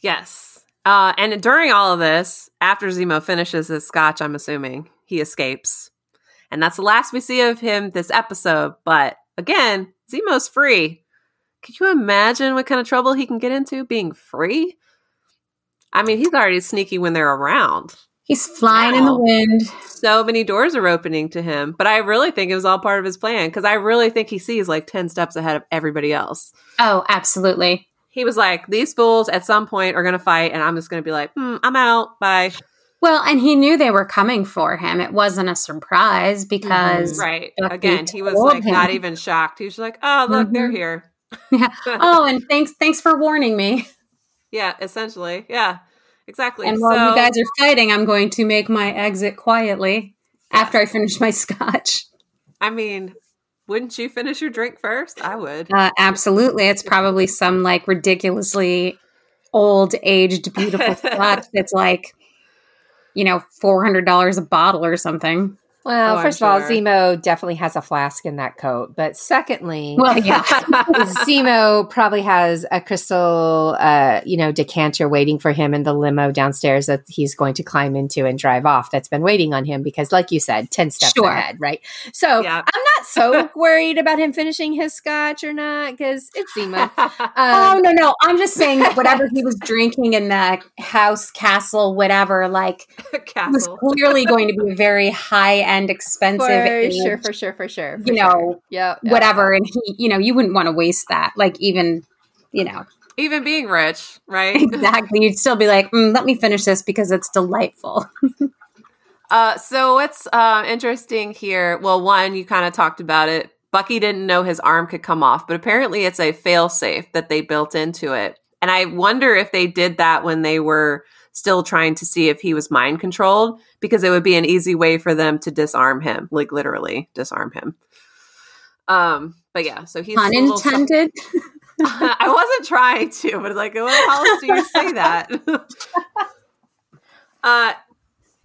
Yes. Uh, and during all of this, after Zemo finishes his scotch, I'm assuming he escapes. And that's the last we see of him this episode. But again, Zemo's free. Could you imagine what kind of trouble he can get into being free? I mean, he's already sneaky when they're around. He's flying in the wind. So many doors are opening to him. But I really think it was all part of his plan because I really think he sees like 10 steps ahead of everybody else. Oh, absolutely. He was like, these fools at some point are going to fight, and I'm just going to be like, hmm, I'm out. Bye. Well, and he knew they were coming for him. It wasn't a surprise because Right. Bucky Again, he was like not even shocked. He was like, "Oh, look, they're Mhm. here." oh, and thanks thanks for warning me. Yeah, essentially. Yeah. exactly. And while So- you guys are fighting, I'm going to make my exit quietly after I finish my scotch. I mean, wouldn't you finish your drink first? I would. Uh, absolutely. It's probably some like ridiculously old, aged, beautiful scotch that's like, you know, $400 a bottle or something. Well, Oh, I'm 1st of all. Zemo definitely has a flask in that coat. But secondly, Well, yeah. Zemo probably has a crystal, uh, you know, decanter waiting for him in the limo downstairs that he's going to climb into and drive off. That's been waiting on him because, like you said, ten steps Sure. ahead, right? So Yeah. I'm not so worried about him finishing his scotch or not because it's Zemo. oh, Um, no, no. I'm just saying that whatever he was drinking in the house, castle, whatever, like, castle. was clearly going to be a very high end, expensive, for aged, sure, for sure, for sure. you know, yeah, whatever. And he, you know, you wouldn't want to waste that. Like, even, you know, Even being rich, right? exactly. You'd still be like, mm, let me finish this because it's delightful. Uh, so what's uh, interesting here? Well, one, you kind of talked about it. Bucky didn't know his arm could come off, but apparently it's a fail safe that they built into it. And I wonder if they did that when they were still trying to see if he was mind controlled, because it would be an easy way for them to disarm him, like literally disarm him. Um, but yeah, so he's Pun. I wasn't trying to, but like, what else do you say that? uh,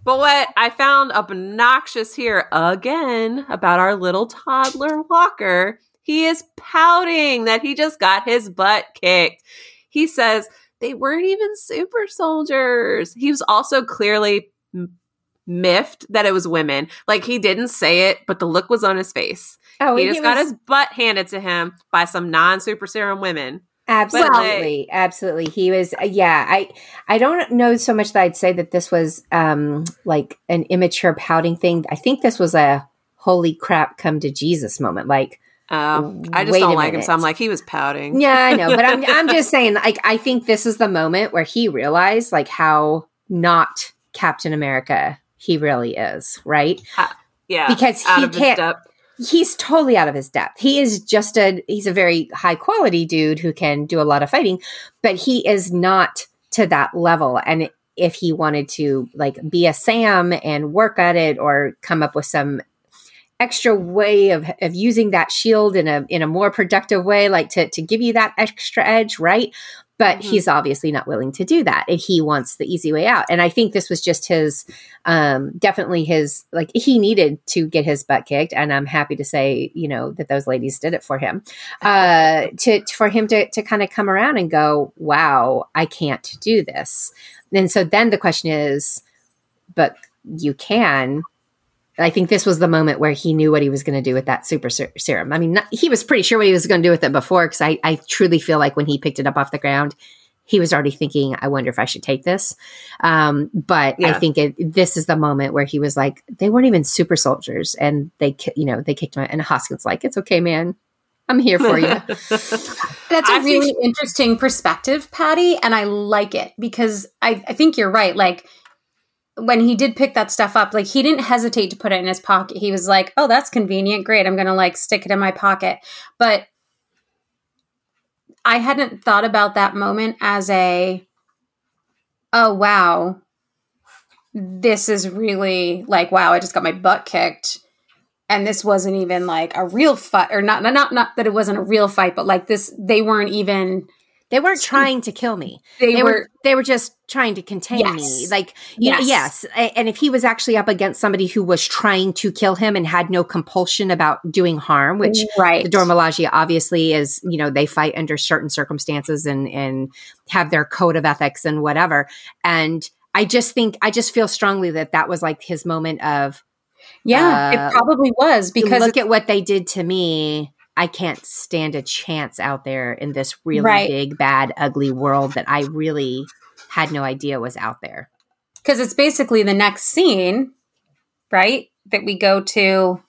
but what I found obnoxious here again about our little toddler Walker, he is pouting that he just got his butt kicked. He says they weren't even super soldiers. He was also clearly miffed that it was women. Like he didn't say it, but the look was on his face. Oh, he and just got was- his butt handed to him by some non super serum women. Absolutely, absolutely. He was, uh, yeah. I, I don't know so much that I'd say that this was um like an immature pouting thing. I think this was a holy crap, come to Jesus moment. Like, Um, I just don't like him, so I'm like, he was pouting. yeah, I know, but I'm, I'm just saying, like, I think this is the moment where he realized like how not Captain America he really is, right? yeah, Because he can't-. He's totally out of his depth. He is just a he's a very high quality dude who can do a lot of fighting, but he is not to that level. And if he wanted to like be a Sam and work at it or come up with some extra way of, of using that shield in a in a more productive way, like to to give you that extra edge, right? But Mhm. he's obviously not willing to do that. And he wants the easy way out. And I think this was just his um definitely his like he needed to get his butt kicked and i'm happy to say you know that those ladies did it for him uh to for him to to kind of come around and go wow i can't do this and so then the question is but you can I think this was the moment where he knew what he was going to do with that super ser- serum. I mean, not, he was pretty sure what he was going to do with it before because I, I truly feel like when he picked it up off the ground, he was already thinking, I wonder if I should take this. Um, but I think it, this is the moment where he was like, they weren't even super soldiers. And they, you know, they kicked him. And Hoskins like, it's okay, man. I'm here for you. That's I a think- really interesting perspective, Patty, and I like it because I, I think you're right. Like when he did pick that stuff up, like he didn't hesitate to put it in his pocket. He was like, "Oh, that's convenient. Great. I'm going to like stick it in my pocket." But I hadn't thought about that moment as a oh, wow. This is really like wow, I just got my butt kicked. And this wasn't even like a real fight or not not not that it wasn't a real fight, but like this they weren't even they weren't trying to kill me. they, They were, were, they were just trying to contain me. Like, you know, Yes. yes. And if he was actually up against somebody who was trying to kill him and had no compulsion about doing harm, which right. the Dora Milaje obviously is, you know, they fight under certain circumstances and and have their code of ethics and whatever. And I just think I just feel strongly that that was like his moment of Yeah, Uh, it probably was because look at what they did to me. I can't stand a chance out there in this really Right. big, bad, ugly world that I really had no idea was out there. because it's basically the next scene, right? That we go to.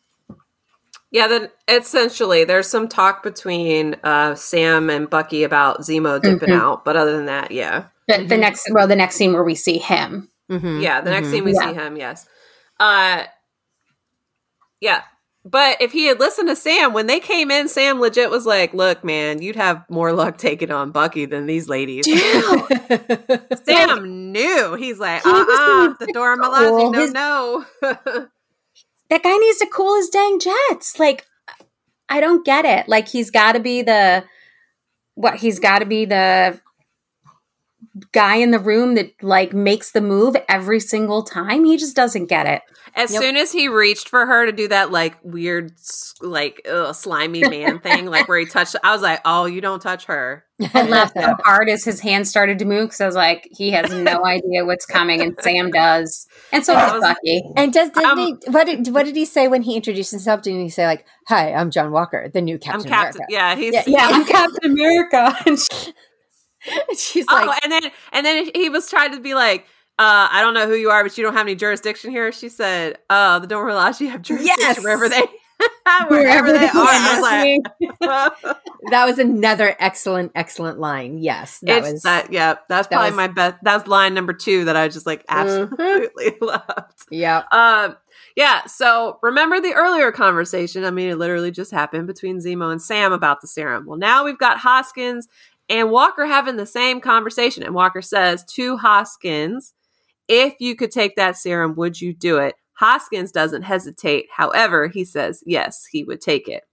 Yeah, then essentially there's some talk between uh, Sam and Bucky about Zemo dipping Mhm. out, but other than that, yeah. The, the Mhm. next, well, the next scene where we see him. Mhm, Yeah, the next mhm. scene we Yeah. see him, yes. Uh yeah. But if he had listened to Sam when they came in, Sam legit was like, "Look, man, you'd have more luck taking on Bucky than these ladies." Sam knew. He's like, He "Uh, uh in the Dora cool. Milaje, no, His- no." that guy needs to cool his dang jets. Like, I don't get it. Like, he's got to be the what? He's got to be the guy in the room that like makes the move every single time. He just doesn't get it. As Yep. soon as he reached for her to do that, like weird, like ugh, slimy man thing, like where he touched, I was like, "Oh, you don't touch her." I laughed so hard as his hand started to move because I was like, he has no idea what's coming, and Sam does, and so I does was- Bucky. And does didn't Um, he, what did what did he say when he introduced himself? Didn't he say like, "Hi, I'm John Walker, the new Captain I'm Captain. America"? Yeah, he's Yeah, Yeah, I'm Captain America. And she- She's oh, like, and then and then he was trying to be like, uh, I don't know who you are, but you don't have any jurisdiction here. She said, "Oh, the Dora Milaje have jurisdiction Yes! wherever they wherever they are." Like, that was another excellent, excellent line. Yes, that it's was that. Yeah, that's that probably was- my best. That's line number two that I just like Mhm. absolutely loved. yeah. Um, yeah. So remember the earlier conversation? I mean, it literally just happened between Zemo and Sam about the serum. Well, now we've got Hoskins and Walker having the same conversation, and Walker says to Hoskins, "If you could take that serum, would you do it?" Hoskins doesn't hesitate. However, he says yes, he would take it.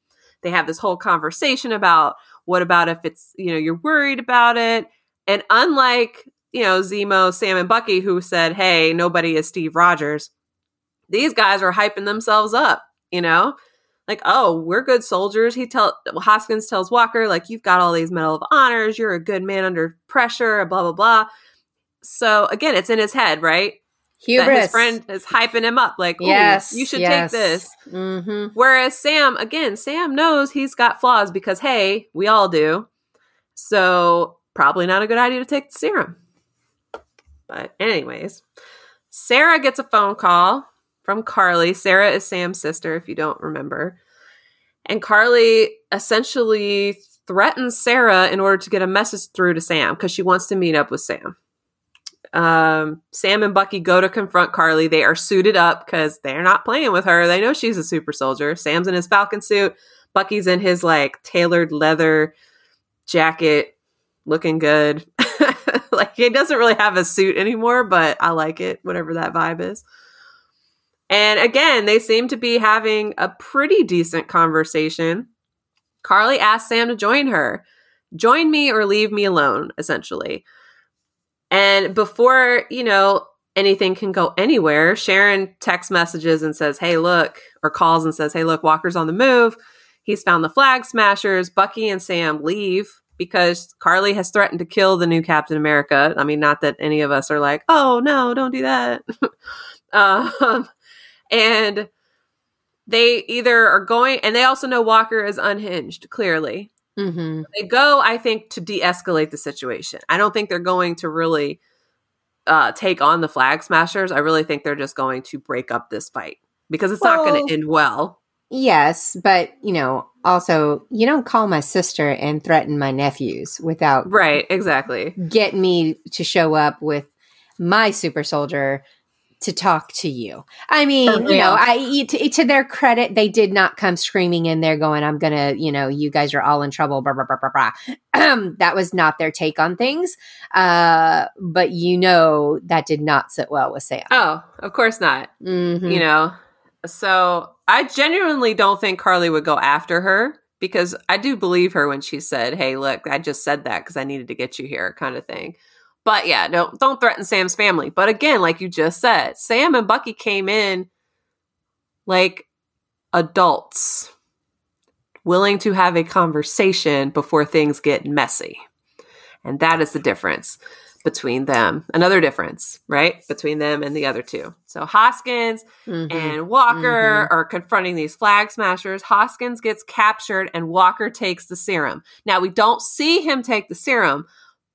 They have this whole conversation about what about if it's you know you're worried about it, and unlike you know Zemo, Sam, and Bucky, who said, "Hey, nobody is Steve Rogers." these guys are hyping themselves up, you know? Like, oh, we're good soldiers. He tell Hoskins tells Walker, like, you've got all these Medal of Honors, you're a good man under pressure, blah, blah, blah. So again, it's in his head, right? That Hubris. his friend is hyping him up, like, yes, you should yes. take this. Mm-hmm. Whereas Sam, again, Sam knows he's got flaws because, hey, we all do. So probably not a good idea to take the serum. But, anyways, Sarah gets a phone call from Karli. Sarah is Sam's sister, if you don't remember. And Karli essentially threatens Sarah in order to get a message through to Sam because she wants to meet up with Sam. Um, Sam and Bucky go to confront Karli. They are suited up because they're not playing with her. They know she's a super soldier. Sam's in his Falcon suit. Bucky's in his like tailored leather jacket, looking good. like he doesn't really have a suit anymore, but I like it, whatever that vibe is. And again, they seem to be having a pretty decent conversation. Karli asks Sam to join her. Join me or leave me alone, essentially. And before, you know, anything can go anywhere, Sharon text messages and says, Hey, look, or calls and says, Hey, look, Walker's on the move. He's found the flag smashers. Bucky and Sam leave because Karli has threatened to kill the new Captain America. I mean, not that any of us are like, Oh, no, don't do that. um, and they either are going, and they also know Walker is unhinged, clearly. Mm-hmm. they go i think to de-escalate the situation. I don't think they're going to really uh, take on the flag smashers. I really think they're just going to break up this fight because it's not going to end well. Yes, but you know, also you don't call my sister and threaten my nephews without right exactly. get me to show up with my super soldier to talk to you. I mean, you know. I to, to their credit, they did not come screaming in there going, "I'm gonna," you know, you guys are all in trouble. Blah blah blah blah blah. that was not their take on things. Uh, but you know, that did not sit well with Sam. oh of course not Mhm. you know so i genuinely don't think karli would go after her because i do believe her when she said hey look i just said that because i needed to get you here kind of thing but yeah don't don't threaten sam's family but again like you just said sam and bucky came in like adults willing to have a conversation before things get messy and that is the difference between them another difference right between them and the other two so hoskins Mhm. and Walker are confronting these flag smashers. Hoskins gets captured and Walker takes the serum. Now we don't see him take the serum,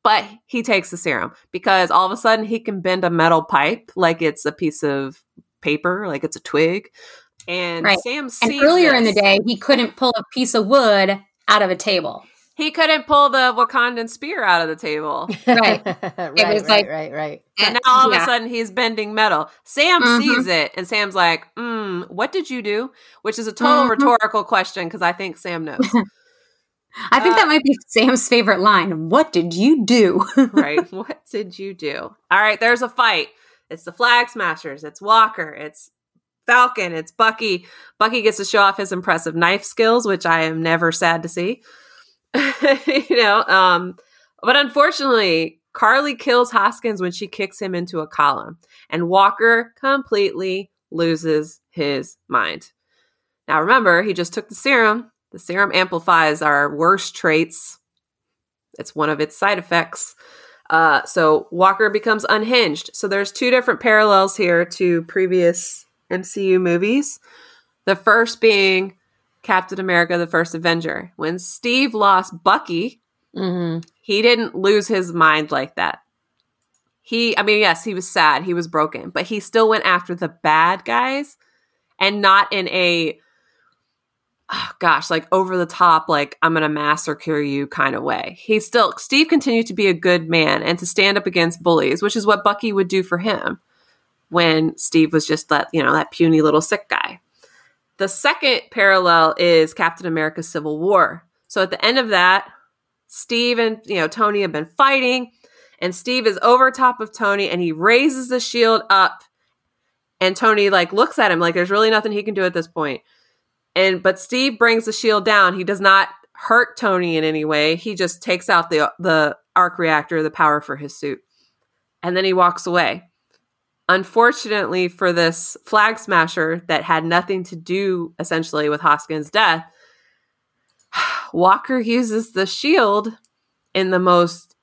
but he takes the serum because all of a sudden he can bend a metal pipe like it's a piece of paper, like it's a twig. And Right. Sam sees and earlier in the day, he couldn't pull a piece of wood out of a table. he couldn't pull the Wakandan spear out of the table. Right. right, It was right, like- right, right. And now all of a sudden he's bending metal. Sam Mhm. sees it and Sam's like, mm, what did you do? Which is a total Mhm. rhetorical question because I think Sam knows. I think Uh, that might be Sam's favorite line. What did you do? right. What did you do? All right, there's a fight. It's the Flag Smashers. It's Walker. It's Falcon. It's Bucky. Bucky gets to show off his impressive knife skills, which I am never sad to see. you know, um, but unfortunately, Karli kills Hoskins when she kicks him into a column, and Walker completely loses his mind. Now, remember, he just took the serum. The serum amplifies our worst traits. It's one of its side effects. Uh, so Walker becomes unhinged. So there's two different parallels here to previous MCU movies. The first being Captain America: The First Avenger. When Steve lost Bucky, hmm he didn't lose his mind like that. He, I mean, yes, he was sad, he was broken, but he still went after the bad guys and not in a, oh gosh, like over the top, like I'm going to massacre you kind of way. He still, Steve continued to be a good man and to stand up against bullies, which is what Bucky would do for him when Steve was just that, you know, that puny little sick guy. The second parallel is Captain America's Civil War. So at the end of that, Steve and you know Tony have been fighting, and Steve is over top of Tony, and he raises the shield up, and Tony like looks at him like there's really nothing he can do at this point. And but Steve brings the shield down. He does not hurt Tony in any way. He just takes out the the arc reactor, the power for his suit, and then he walks away. Unfortunately for this flag smasher that had nothing to do essentially with Hoskins' death, Walker uses the shield in the most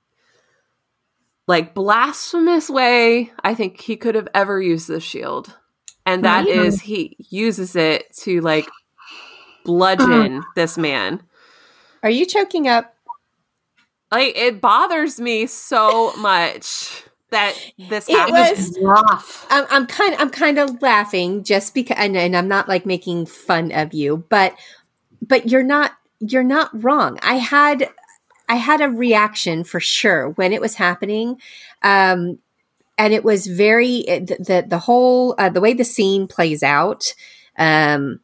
like blasphemous way I think he could have ever used the shield. And that Really? is he uses it to like bludgeon this man. Are you choking up? Like it bothers me so much that this It happened. was- rough. I'm, I'm kind I'm kind of laughing just because, and, and I'm not like making fun of you, but but you're not you're not wrong. I had I had a reaction for sure when it was happening, um, and it was very the the, the whole uh, the way the scene plays out. Um,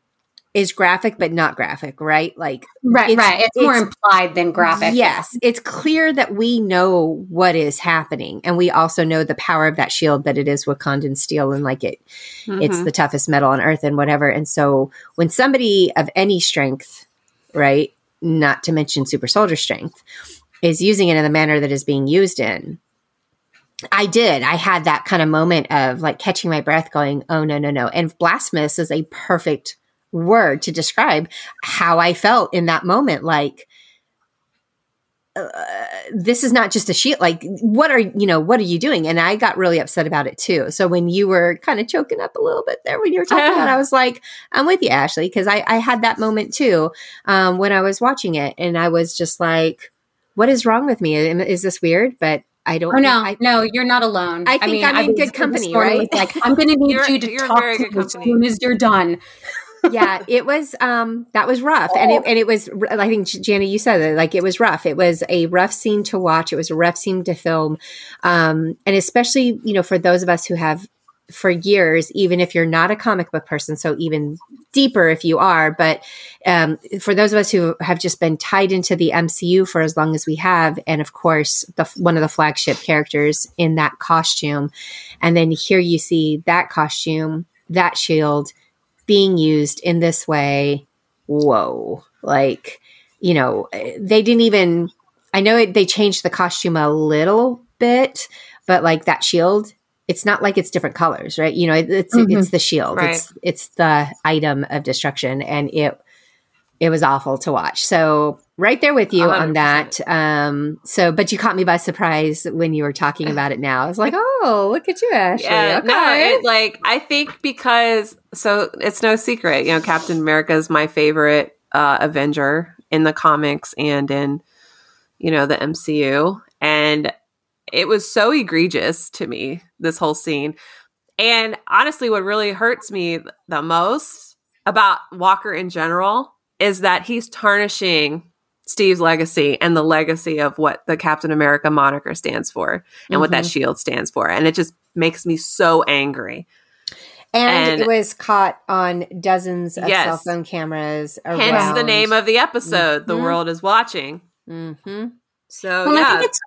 is graphic but not graphic, right? Like Right, It's- right. It's, more implied than graphic. Yes, it's clear that we know what is happening, and we also know the power of that shield that it is Wakandan steel, and like it, it's Mhm. the toughest metal on earth, and whatever. And so, when somebody of any strength, right, not to mention super soldier strength, is using it in the manner that is being used in, I did. I had that kind of moment of like catching my breath, going, "Oh no, no, no!" And blasphemous is a perfect word to describe how I felt in that moment. Like, uh, this is not just a shield. Like, what are you know? What are you doing? And I got really upset about it too. So when you were kind of choking up a little bit there when you were talking about, it, I was like, I'm with you, Ashley, because I, I had that moment too um, when I was watching it, and I was just like, what is wrong with me? Is this weird? But I don't. Oh no, I, no, you're not alone. I think I'm in was- good company, right? Like, I'm going to need You're- you to talk to good me as soon as you're done. Yeah, it was um that was rough. And it and it was I think Jana you said it like it was rough. It was a rough scene to watch. It was a rough scene to film. Um and especially, you know, for those of us who have for years, even if you're not a comic book person, so even deeper if you are, but um, for those of us who have just been tied into the MCU for as long as we have, and of course, the one of the flagship characters in that costume, and then here you see that costume, that shield being used in this way. Whoa! Like you know, they didn't even. I know it, they changed the costume a little bit, but like that shield it's not like it's different colors, right? You know, it, it's Mhm. it's the shield. Right. It's it's the item of destruction, and it it was awful to watch. So right there with you on 100%. that. Um, so, but you caught me by surprise when you were talking about it. Now I was like, oh, look at you, Ashley. Yeah, okay. no, it, like I think because so it's no secret, you know, Captain America is my favorite uh, Avenger in the comics and in you know the MCU, and it was so egregious to me this whole scene. And honestly, what really hurts me the most about Walker in general is that he's tarnishing Steve's legacy and the legacy of what the Captain America moniker stands for and mm-hmm. what that Mm-hmm. shield stands for. And it just makes me so angry. And, And- it was caught on dozens of Yes. cell phone cameras. Hence the name of the episode, The Mhm. World is Watching. Mm-hmm. So, Well, I yeah, think it's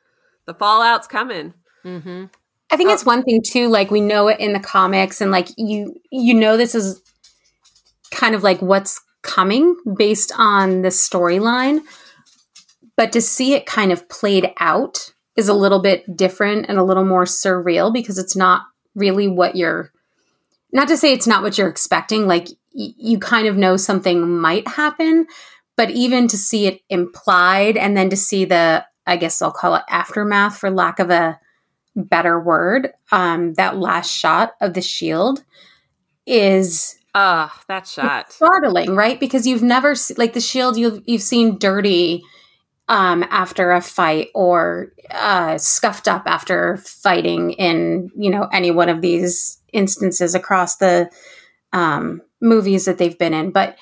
the fallout's coming. Mm-hmm. I think Oh. it's one thing too, like we know it in the comics and like you you know this is kind of like what's coming based on the storyline. But to see it kind of played out is a little bit different and a little more surreal because it's not really what you're not to say it's not what you're expecting, like y- you kind of know something might happen, but even to see it implied and then to see the I guess I'll call it aftermath for lack of a better word, um, that last shot of the shield is Ugh, that shot. startling, right? Because you've never se- like the shield you've you've seen dirty um, after a fight or uh, scuffed up after fighting in you know any one of these instances across the um, movies that they've been in, but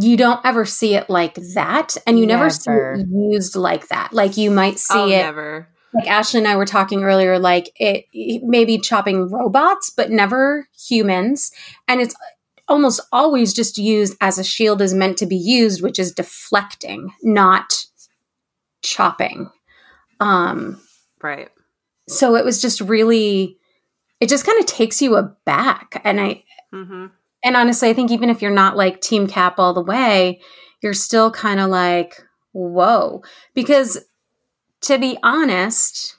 you don't ever see it like that, and you never, see it used like that. Like you might see oh, it never. Like Ashley and I were talking earlier, like it, it maybe chopping robots, but never humans. And it's almost always just used as a shield is meant to be used, which is deflecting, not chopping. Um, Right. so it was just really, it just kind of takes you aback. And I, hmm and honestly, I think even if you're not like Team Cap all the way, you're still kind of like, whoa. Because to be honest,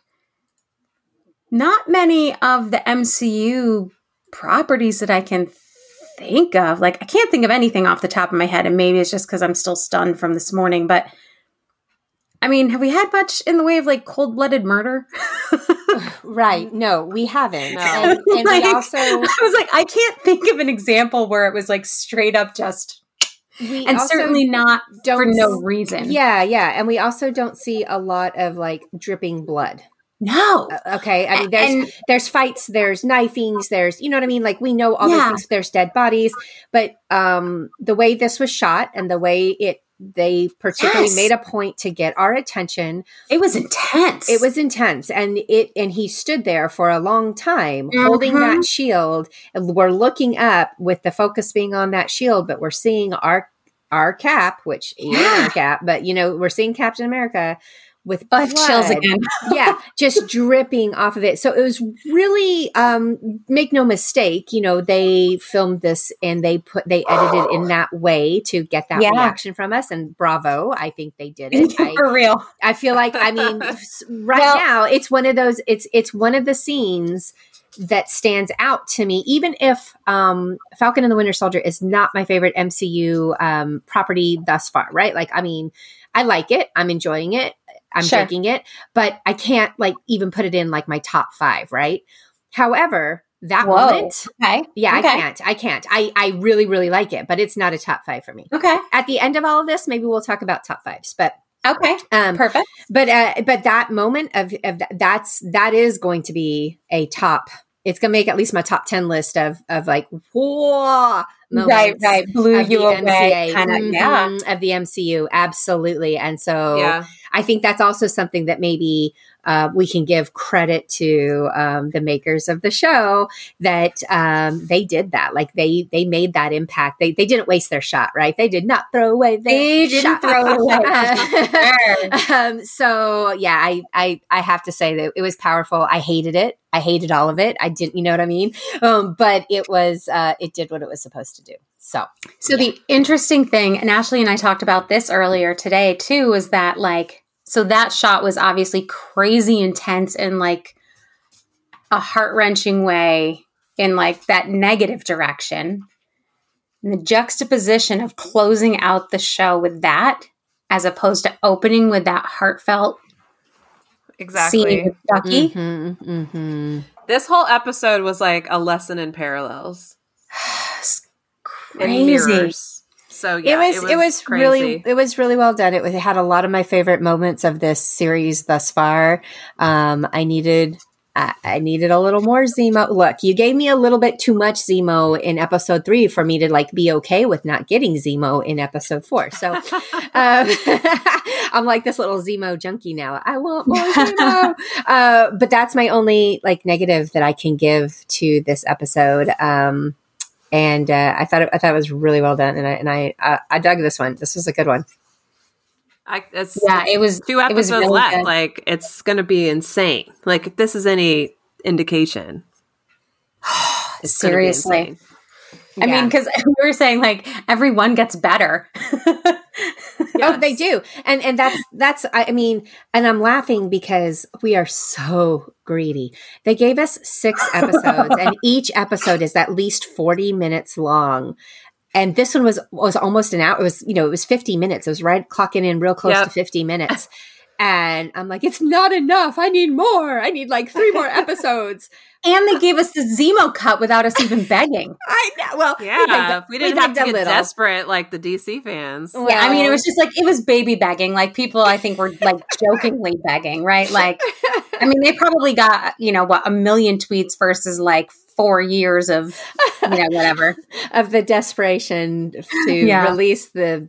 not many of the MCU properties that I can think of, like, I can't think of anything off the top of my head, and maybe it's just because I'm still stunned from this morning, but I mean, have we had much in the way of like cold blooded murder? Right. No, we haven't. No. And, and Like, we also I was like, I can't think of an example where it was like straight up just, we and certainly not don't for no reason. Yeah, yeah, and we also don't see a lot of like dripping blood. No. Uh, Okay, I mean, there's and there's fights, there's knifings, there's you know what I mean. Like we know all Yeah. things. There's dead bodies, but um, the way this was shot and the way it they particularly Yes. made a point to get our attention. it was intense. It was intense, and it and he stood there for a long time holding Mhm. that shield. And we're looking up with the focus being on that shield, but we're seeing our our cap, which Yeah. cap, but you know we're seeing Captain America with have chills blood again. yeah, just dripping off of it. So it was really um make no mistake, you know, they filmed this and they put they edited in that way to get that Yeah. reaction from us and bravo, I think they did it. I, for real. I feel like I mean right Well- now it's one of those it's it's one of the scenes that stands out to me even if um Falcon and the Winter Soldier is not my favorite MCU um property thus far, right? Like I mean, I like it. I'm enjoying it. I'm Sure. taking it, but I can't like even put it in like my top 5, right? However, that Whoa. moment, Okay. yeah, Okay. I can't. I can't. I I really really like it, but it's not a top 5 for me. Okay. At the end of all of this, maybe we'll talk about top 5s, but Okay. um Perfect. but uh, but that moment of of th- that's that is going to be a top. It's going to make at least my top ten list of of like whoa moments Right. Right. Blew of you the away. Kind of. Mhm, Yeah. of the MCU, absolutely. And so Yeah. I think that's also something that maybe uh, we can give credit to um, the makers of the show that um, they did that. Like they they made that impact. They they didn't waste their shot, right? They did not throw away their They didn't shot. throw away. Um, so yeah, I, I I have to say that it was powerful. I hated it. I hated all of it. I didn't, you know what I mean? Um, but it was uh, it did what it was supposed to do. So So the interesting thing, and Ashley and I talked about this earlier today too, was that like so that shot was obviously crazy intense in like a heart wrenching way in like that negative direction. And the juxtaposition of closing out the show with that, as opposed to opening with that heartfelt Exactly. scene with Bucky. Mhm, mhm. This whole episode was like a lesson in parallels and Crazy. So yeah, it was it was, really crazy. it was really well done. It, was, it had a lot of my favorite moments of this series thus far. Um, I needed I, I needed a little more Zemo. Look, you gave me a little bit too much Zemo in episode three for me to like be okay with not getting Zemo in episode four. So um, I'm like this little Zemo junkie now. I want more Zemo. uh, but that's my only like negative that I can give to this episode. Um, and uh, I thought it, I thought it was really well done, and I and I uh, I dug this one. This was a good one. I, it's, Yeah, it was two it was episodes really left. good. Like it's going to be insane. Like if this is any indication, it's gonna be Seriously. I mean, because we were saying like everyone gets better. Oh, they do, and and that's that's. I I mean, and I'm laughing because we are so greedy. They gave us six episodes, and each episode is at least forty minutes long. And this one was was almost an hour. It was you know it was fifty minutes. It was right clocking in real close Yep. to fifty minutes. And I'm like, it's not enough. I need more. I need like three more episodes. and they gave us the Zemo cut without us even begging. I know. Well, we Yeah, begged- we didn't have to a get little. desperate like the DC fans. Well, yeah, I mean, it was just like it was baby begging. Like people, I think, were like jokingly begging, right? Like, I mean, they probably got you know what a million tweets versus like four years of you know whatever. of the desperation to Yeah. release the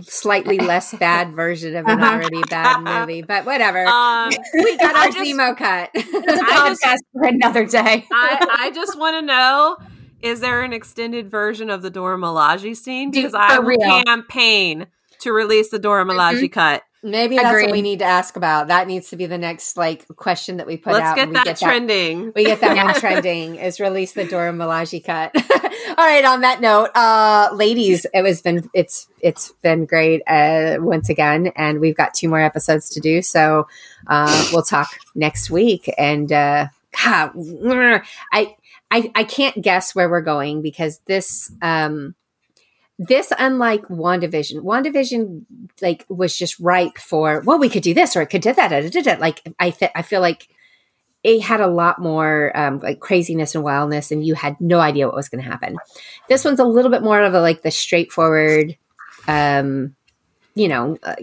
slightly less bad version of an Uh-huh. already bad movie. But whatever. Um, we got I our just- Zemo cut. It's a I just- podcast for another day. I, I just want to know: is there an extended version of the Dora Milaje scene? Dude, Because I will real. campaign to release the Dora Milaje cut. Maybe that's what we need to ask about. That needs to be the next like question that we put Let's out. get and we that get trending. we get that one trending is release the Dora Milaje cut. All right. On that note, uh, ladies, it was been it's it's been great uh, once again, and we've got two more episodes to do. So uh, we'll talk next week. And uh, God, I I I can't guess where we're going because this um this unlike WandaVision, WandaVision like was just ripe for well, we could do this or it could do that. da, da, da. Like I th- I feel like it had a lot more um, like craziness and wildness, and you had no idea what was going to happen. This one's a little bit more of a like the straightforward. Um, you know, uh,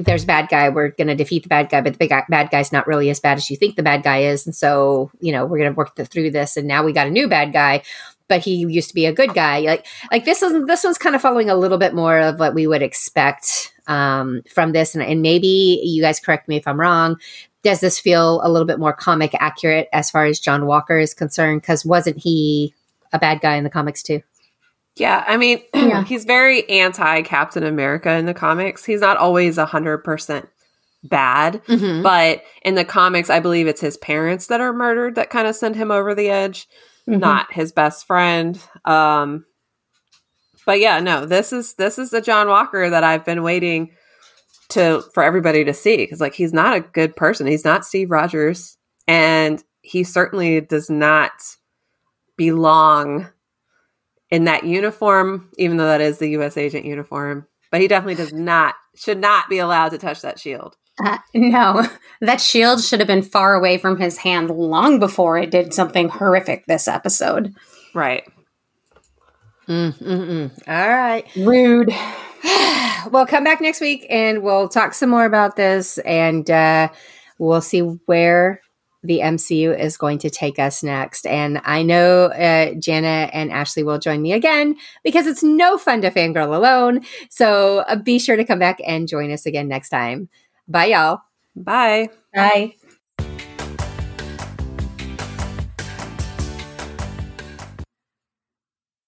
there's a bad guy. We're going to defeat the bad guy, but the big bad guy's not really as bad as you think the bad guy is, and so you know we're going to work the, through this. And now we got a new bad guy, but he used to be a good guy. Like like this is this one's kind of following a little bit more of what we would expect um, from this, and, and maybe you guys correct me if I'm wrong. Does this feel a little bit more comic accurate as far as John Walker is concerned? Because wasn't he a bad guy in the comics too? Yeah, I mean, Yeah. he's very anti Captain America in the comics. He's not always 100% bad, Mm-hmm. but in the comics, I believe it's his parents that are murdered that kind of send him over the edge, Mhm. not his best friend. Um, but yeah, no, this is this is the John Walker that I've been waiting to for everybody to see because like he's not a good person. He's not Steve Rogers, and he certainly does not belong in that uniform, even though that is the U.S. agent uniform. But he definitely does not should not be allowed to touch that shield. Uh, no, that shield should have been far away from his hand long before it did something horrific this episode. Right. Mm-mm-mm. All right. Rude. well, come back next week and we'll talk some more about this and uh, we'll see where the MCU is going to take us next. And I know uh, Jana and Ashley will join me again because it's no fun to fangirl alone. So uh, be sure to come back and join us again next time. Bye, y'all. Bye. Bye.